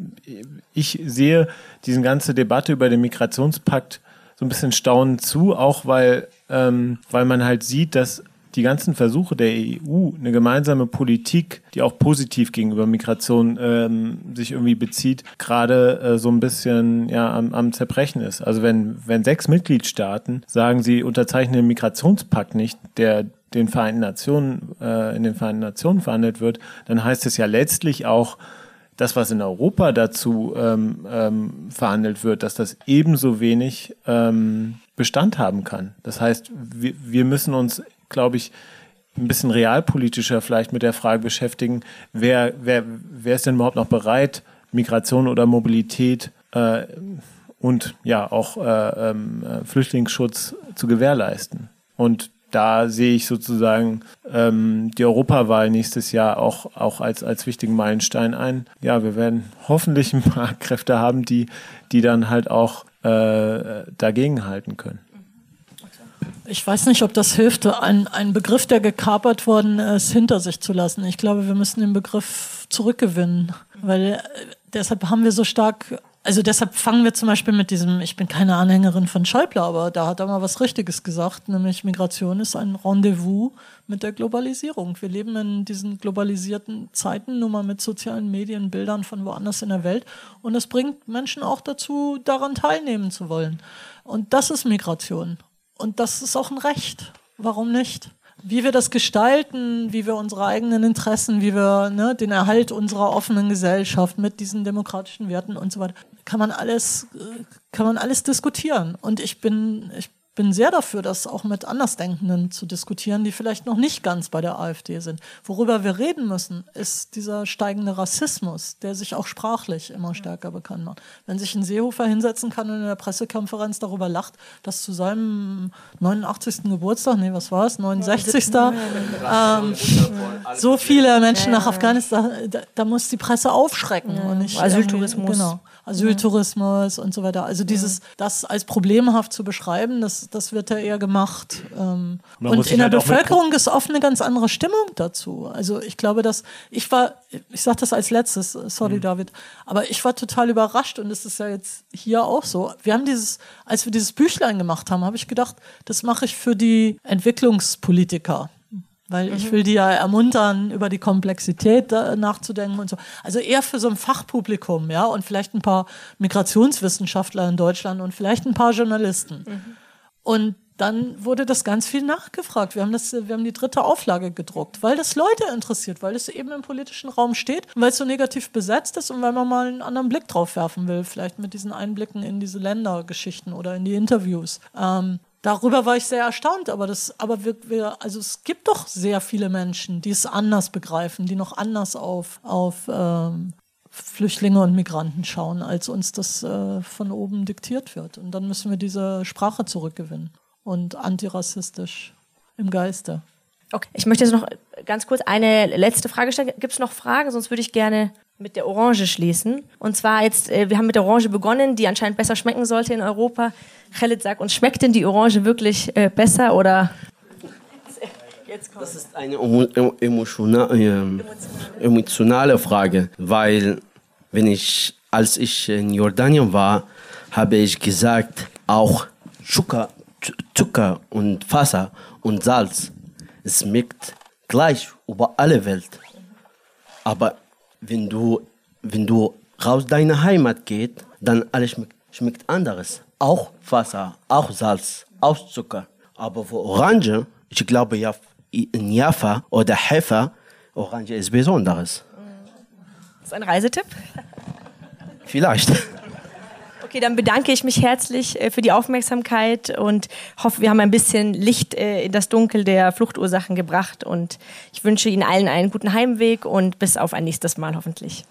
Speaker 4: ich sehe diese ganze Debatte über den Migrationspakt so ein bisschen staunend zu, auch weil, ähm, weil man halt sieht, dass die ganzen Versuche der EU, eine gemeinsame Politik, die auch positiv gegenüber Migration ähm, sich irgendwie bezieht, gerade äh, so ein bisschen ja, am, am Zerbrechen ist. Also wenn, wenn sechs Mitgliedstaaten sagen, sie unterzeichnen den Migrationspakt nicht, der den Vereinten Nationen, äh, in den Vereinten Nationen verhandelt wird, dann heißt es ja letztlich auch, das, was in Europa dazu ähm, ähm, verhandelt wird, dass das ebenso wenig ähm, Bestand haben kann. Das heißt, wir, wir müssen uns, glaube ich, ein bisschen realpolitischer vielleicht mit der Frage beschäftigen, wer, wer, wer ist denn überhaupt noch bereit, Migration oder Mobilität äh, und ja auch äh, ähm, äh, Flüchtlingsschutz zu gewährleisten. Und da sehe ich sozusagen ähm, die Europawahl nächstes Jahr auch, auch als, als wichtigen Meilenstein ein. Ja, wir werden hoffentlich ein paar Kräfte haben, die, die dann halt auch äh, dagegen halten können.
Speaker 5: Ich weiß nicht, ob das hilft, ein, ein Begriff, der gekapert worden ist, hinter sich zu lassen. Ich glaube, wir müssen den Begriff zurückgewinnen, weil äh, deshalb haben wir so stark also deshalb fangen wir zum Beispiel mit diesem, ich bin keine Anhängerin von Schäuble, aber da hat er mal was Richtiges gesagt, nämlich Migration ist ein Rendezvous mit der Globalisierung. Wir leben in diesen globalisierten Zeiten, nur mal mit sozialen Medien, Bildern von woanders in der Welt und es bringt Menschen auch dazu, daran teilnehmen zu wollen. Und das ist Migration. Und das ist auch ein Recht. Warum nicht? wie wir das gestalten, wie wir unsere eigenen Interessen, wie wir ne, den Erhalt unserer offenen Gesellschaft mit diesen demokratischen Werten und so weiter, kann man alles, äh, kann man alles diskutieren. Und ich bin, ich bin sehr dafür, das auch mit Andersdenkenden zu diskutieren, die vielleicht noch nicht ganz bei der AfD sind. Worüber wir reden müssen, ist dieser steigende Rassismus, der sich auch sprachlich immer stärker bekannt macht. Wenn sich ein Seehofer hinsetzen kann und in der Pressekonferenz darüber lacht, dass zu seinem 89. Geburtstag, nee, was war es, 69. Ähm, so viele Menschen nach Afghanistan, da, da muss die Presse aufschrecken. Und nicht
Speaker 3: Asyltourismus.
Speaker 5: Genau. Asyltourismus und so weiter. Also dieses, das als problemhaft zu beschreiben, das, das wird ja eher gemacht. Ähm, und in der halt Bevölkerung ist oft eine ganz andere Stimmung dazu. Also ich glaube, dass ich war, ich sage das als letztes, sorry mhm. David, aber ich war total überrascht und es ist ja jetzt hier auch so. Wir haben dieses, als wir dieses Büchlein gemacht haben, habe ich gedacht, das mache ich für die Entwicklungspolitiker. Weil mhm. ich will die ja ermuntern, über die Komplexität nachzudenken und so. Also eher für so ein Fachpublikum, ja, und vielleicht ein paar Migrationswissenschaftler in Deutschland und vielleicht ein paar Journalisten. Mhm. Und dann wurde das ganz viel nachgefragt. Wir haben, das, wir haben die dritte Auflage gedruckt, weil das Leute interessiert, weil es eben im politischen Raum steht, weil es so negativ besetzt ist und weil man mal einen anderen Blick drauf werfen will, vielleicht mit diesen Einblicken in diese Ländergeschichten oder in die Interviews. Ähm, darüber war ich sehr erstaunt, aber das, aber wir, wir, also es gibt doch sehr viele Menschen, die es anders begreifen, die noch anders auf, auf ähm, Flüchtlinge und Migranten schauen, als uns das äh, von oben diktiert wird. Und dann müssen wir diese Sprache zurückgewinnen und antirassistisch im Geiste.
Speaker 3: Okay, ich möchte jetzt noch ganz kurz eine letzte Frage stellen. Gibt es noch Fragen? Sonst würde ich gerne mit der Orange schließen. Und zwar jetzt, äh, wir haben mit der Orange begonnen, die anscheinend besser schmecken sollte in Europa. Khaled sagt uns, schmeckt denn die Orange wirklich äh, besser oder?
Speaker 6: Das ist eine emotionale, emotionale Frage, weil wenn ich, als ich in Jordanien war, habe ich gesagt, auch Zucker, Zucker und Wasser und Salz schmeckt gleich über alle Welt. Aber wenn du, wenn du raus deiner Heimat geht, dann alles schmeckt, schmeckt anderes. Auch Wasser, auch Salz, auch Zucker. Aber für Orange, ich glaube ja, in Jaffa oder Hefer, Orange ist Besonderes.
Speaker 3: Das ist ein Reisetipp?
Speaker 6: Vielleicht.
Speaker 3: Okay, dann bedanke ich mich herzlich äh, für die Aufmerksamkeit und hoffe, wir haben ein bisschen Licht äh, in das Dunkel der Fluchtursachen gebracht und ich wünsche Ihnen allen einen guten Heimweg und bis auf ein nächstes Mal hoffentlich.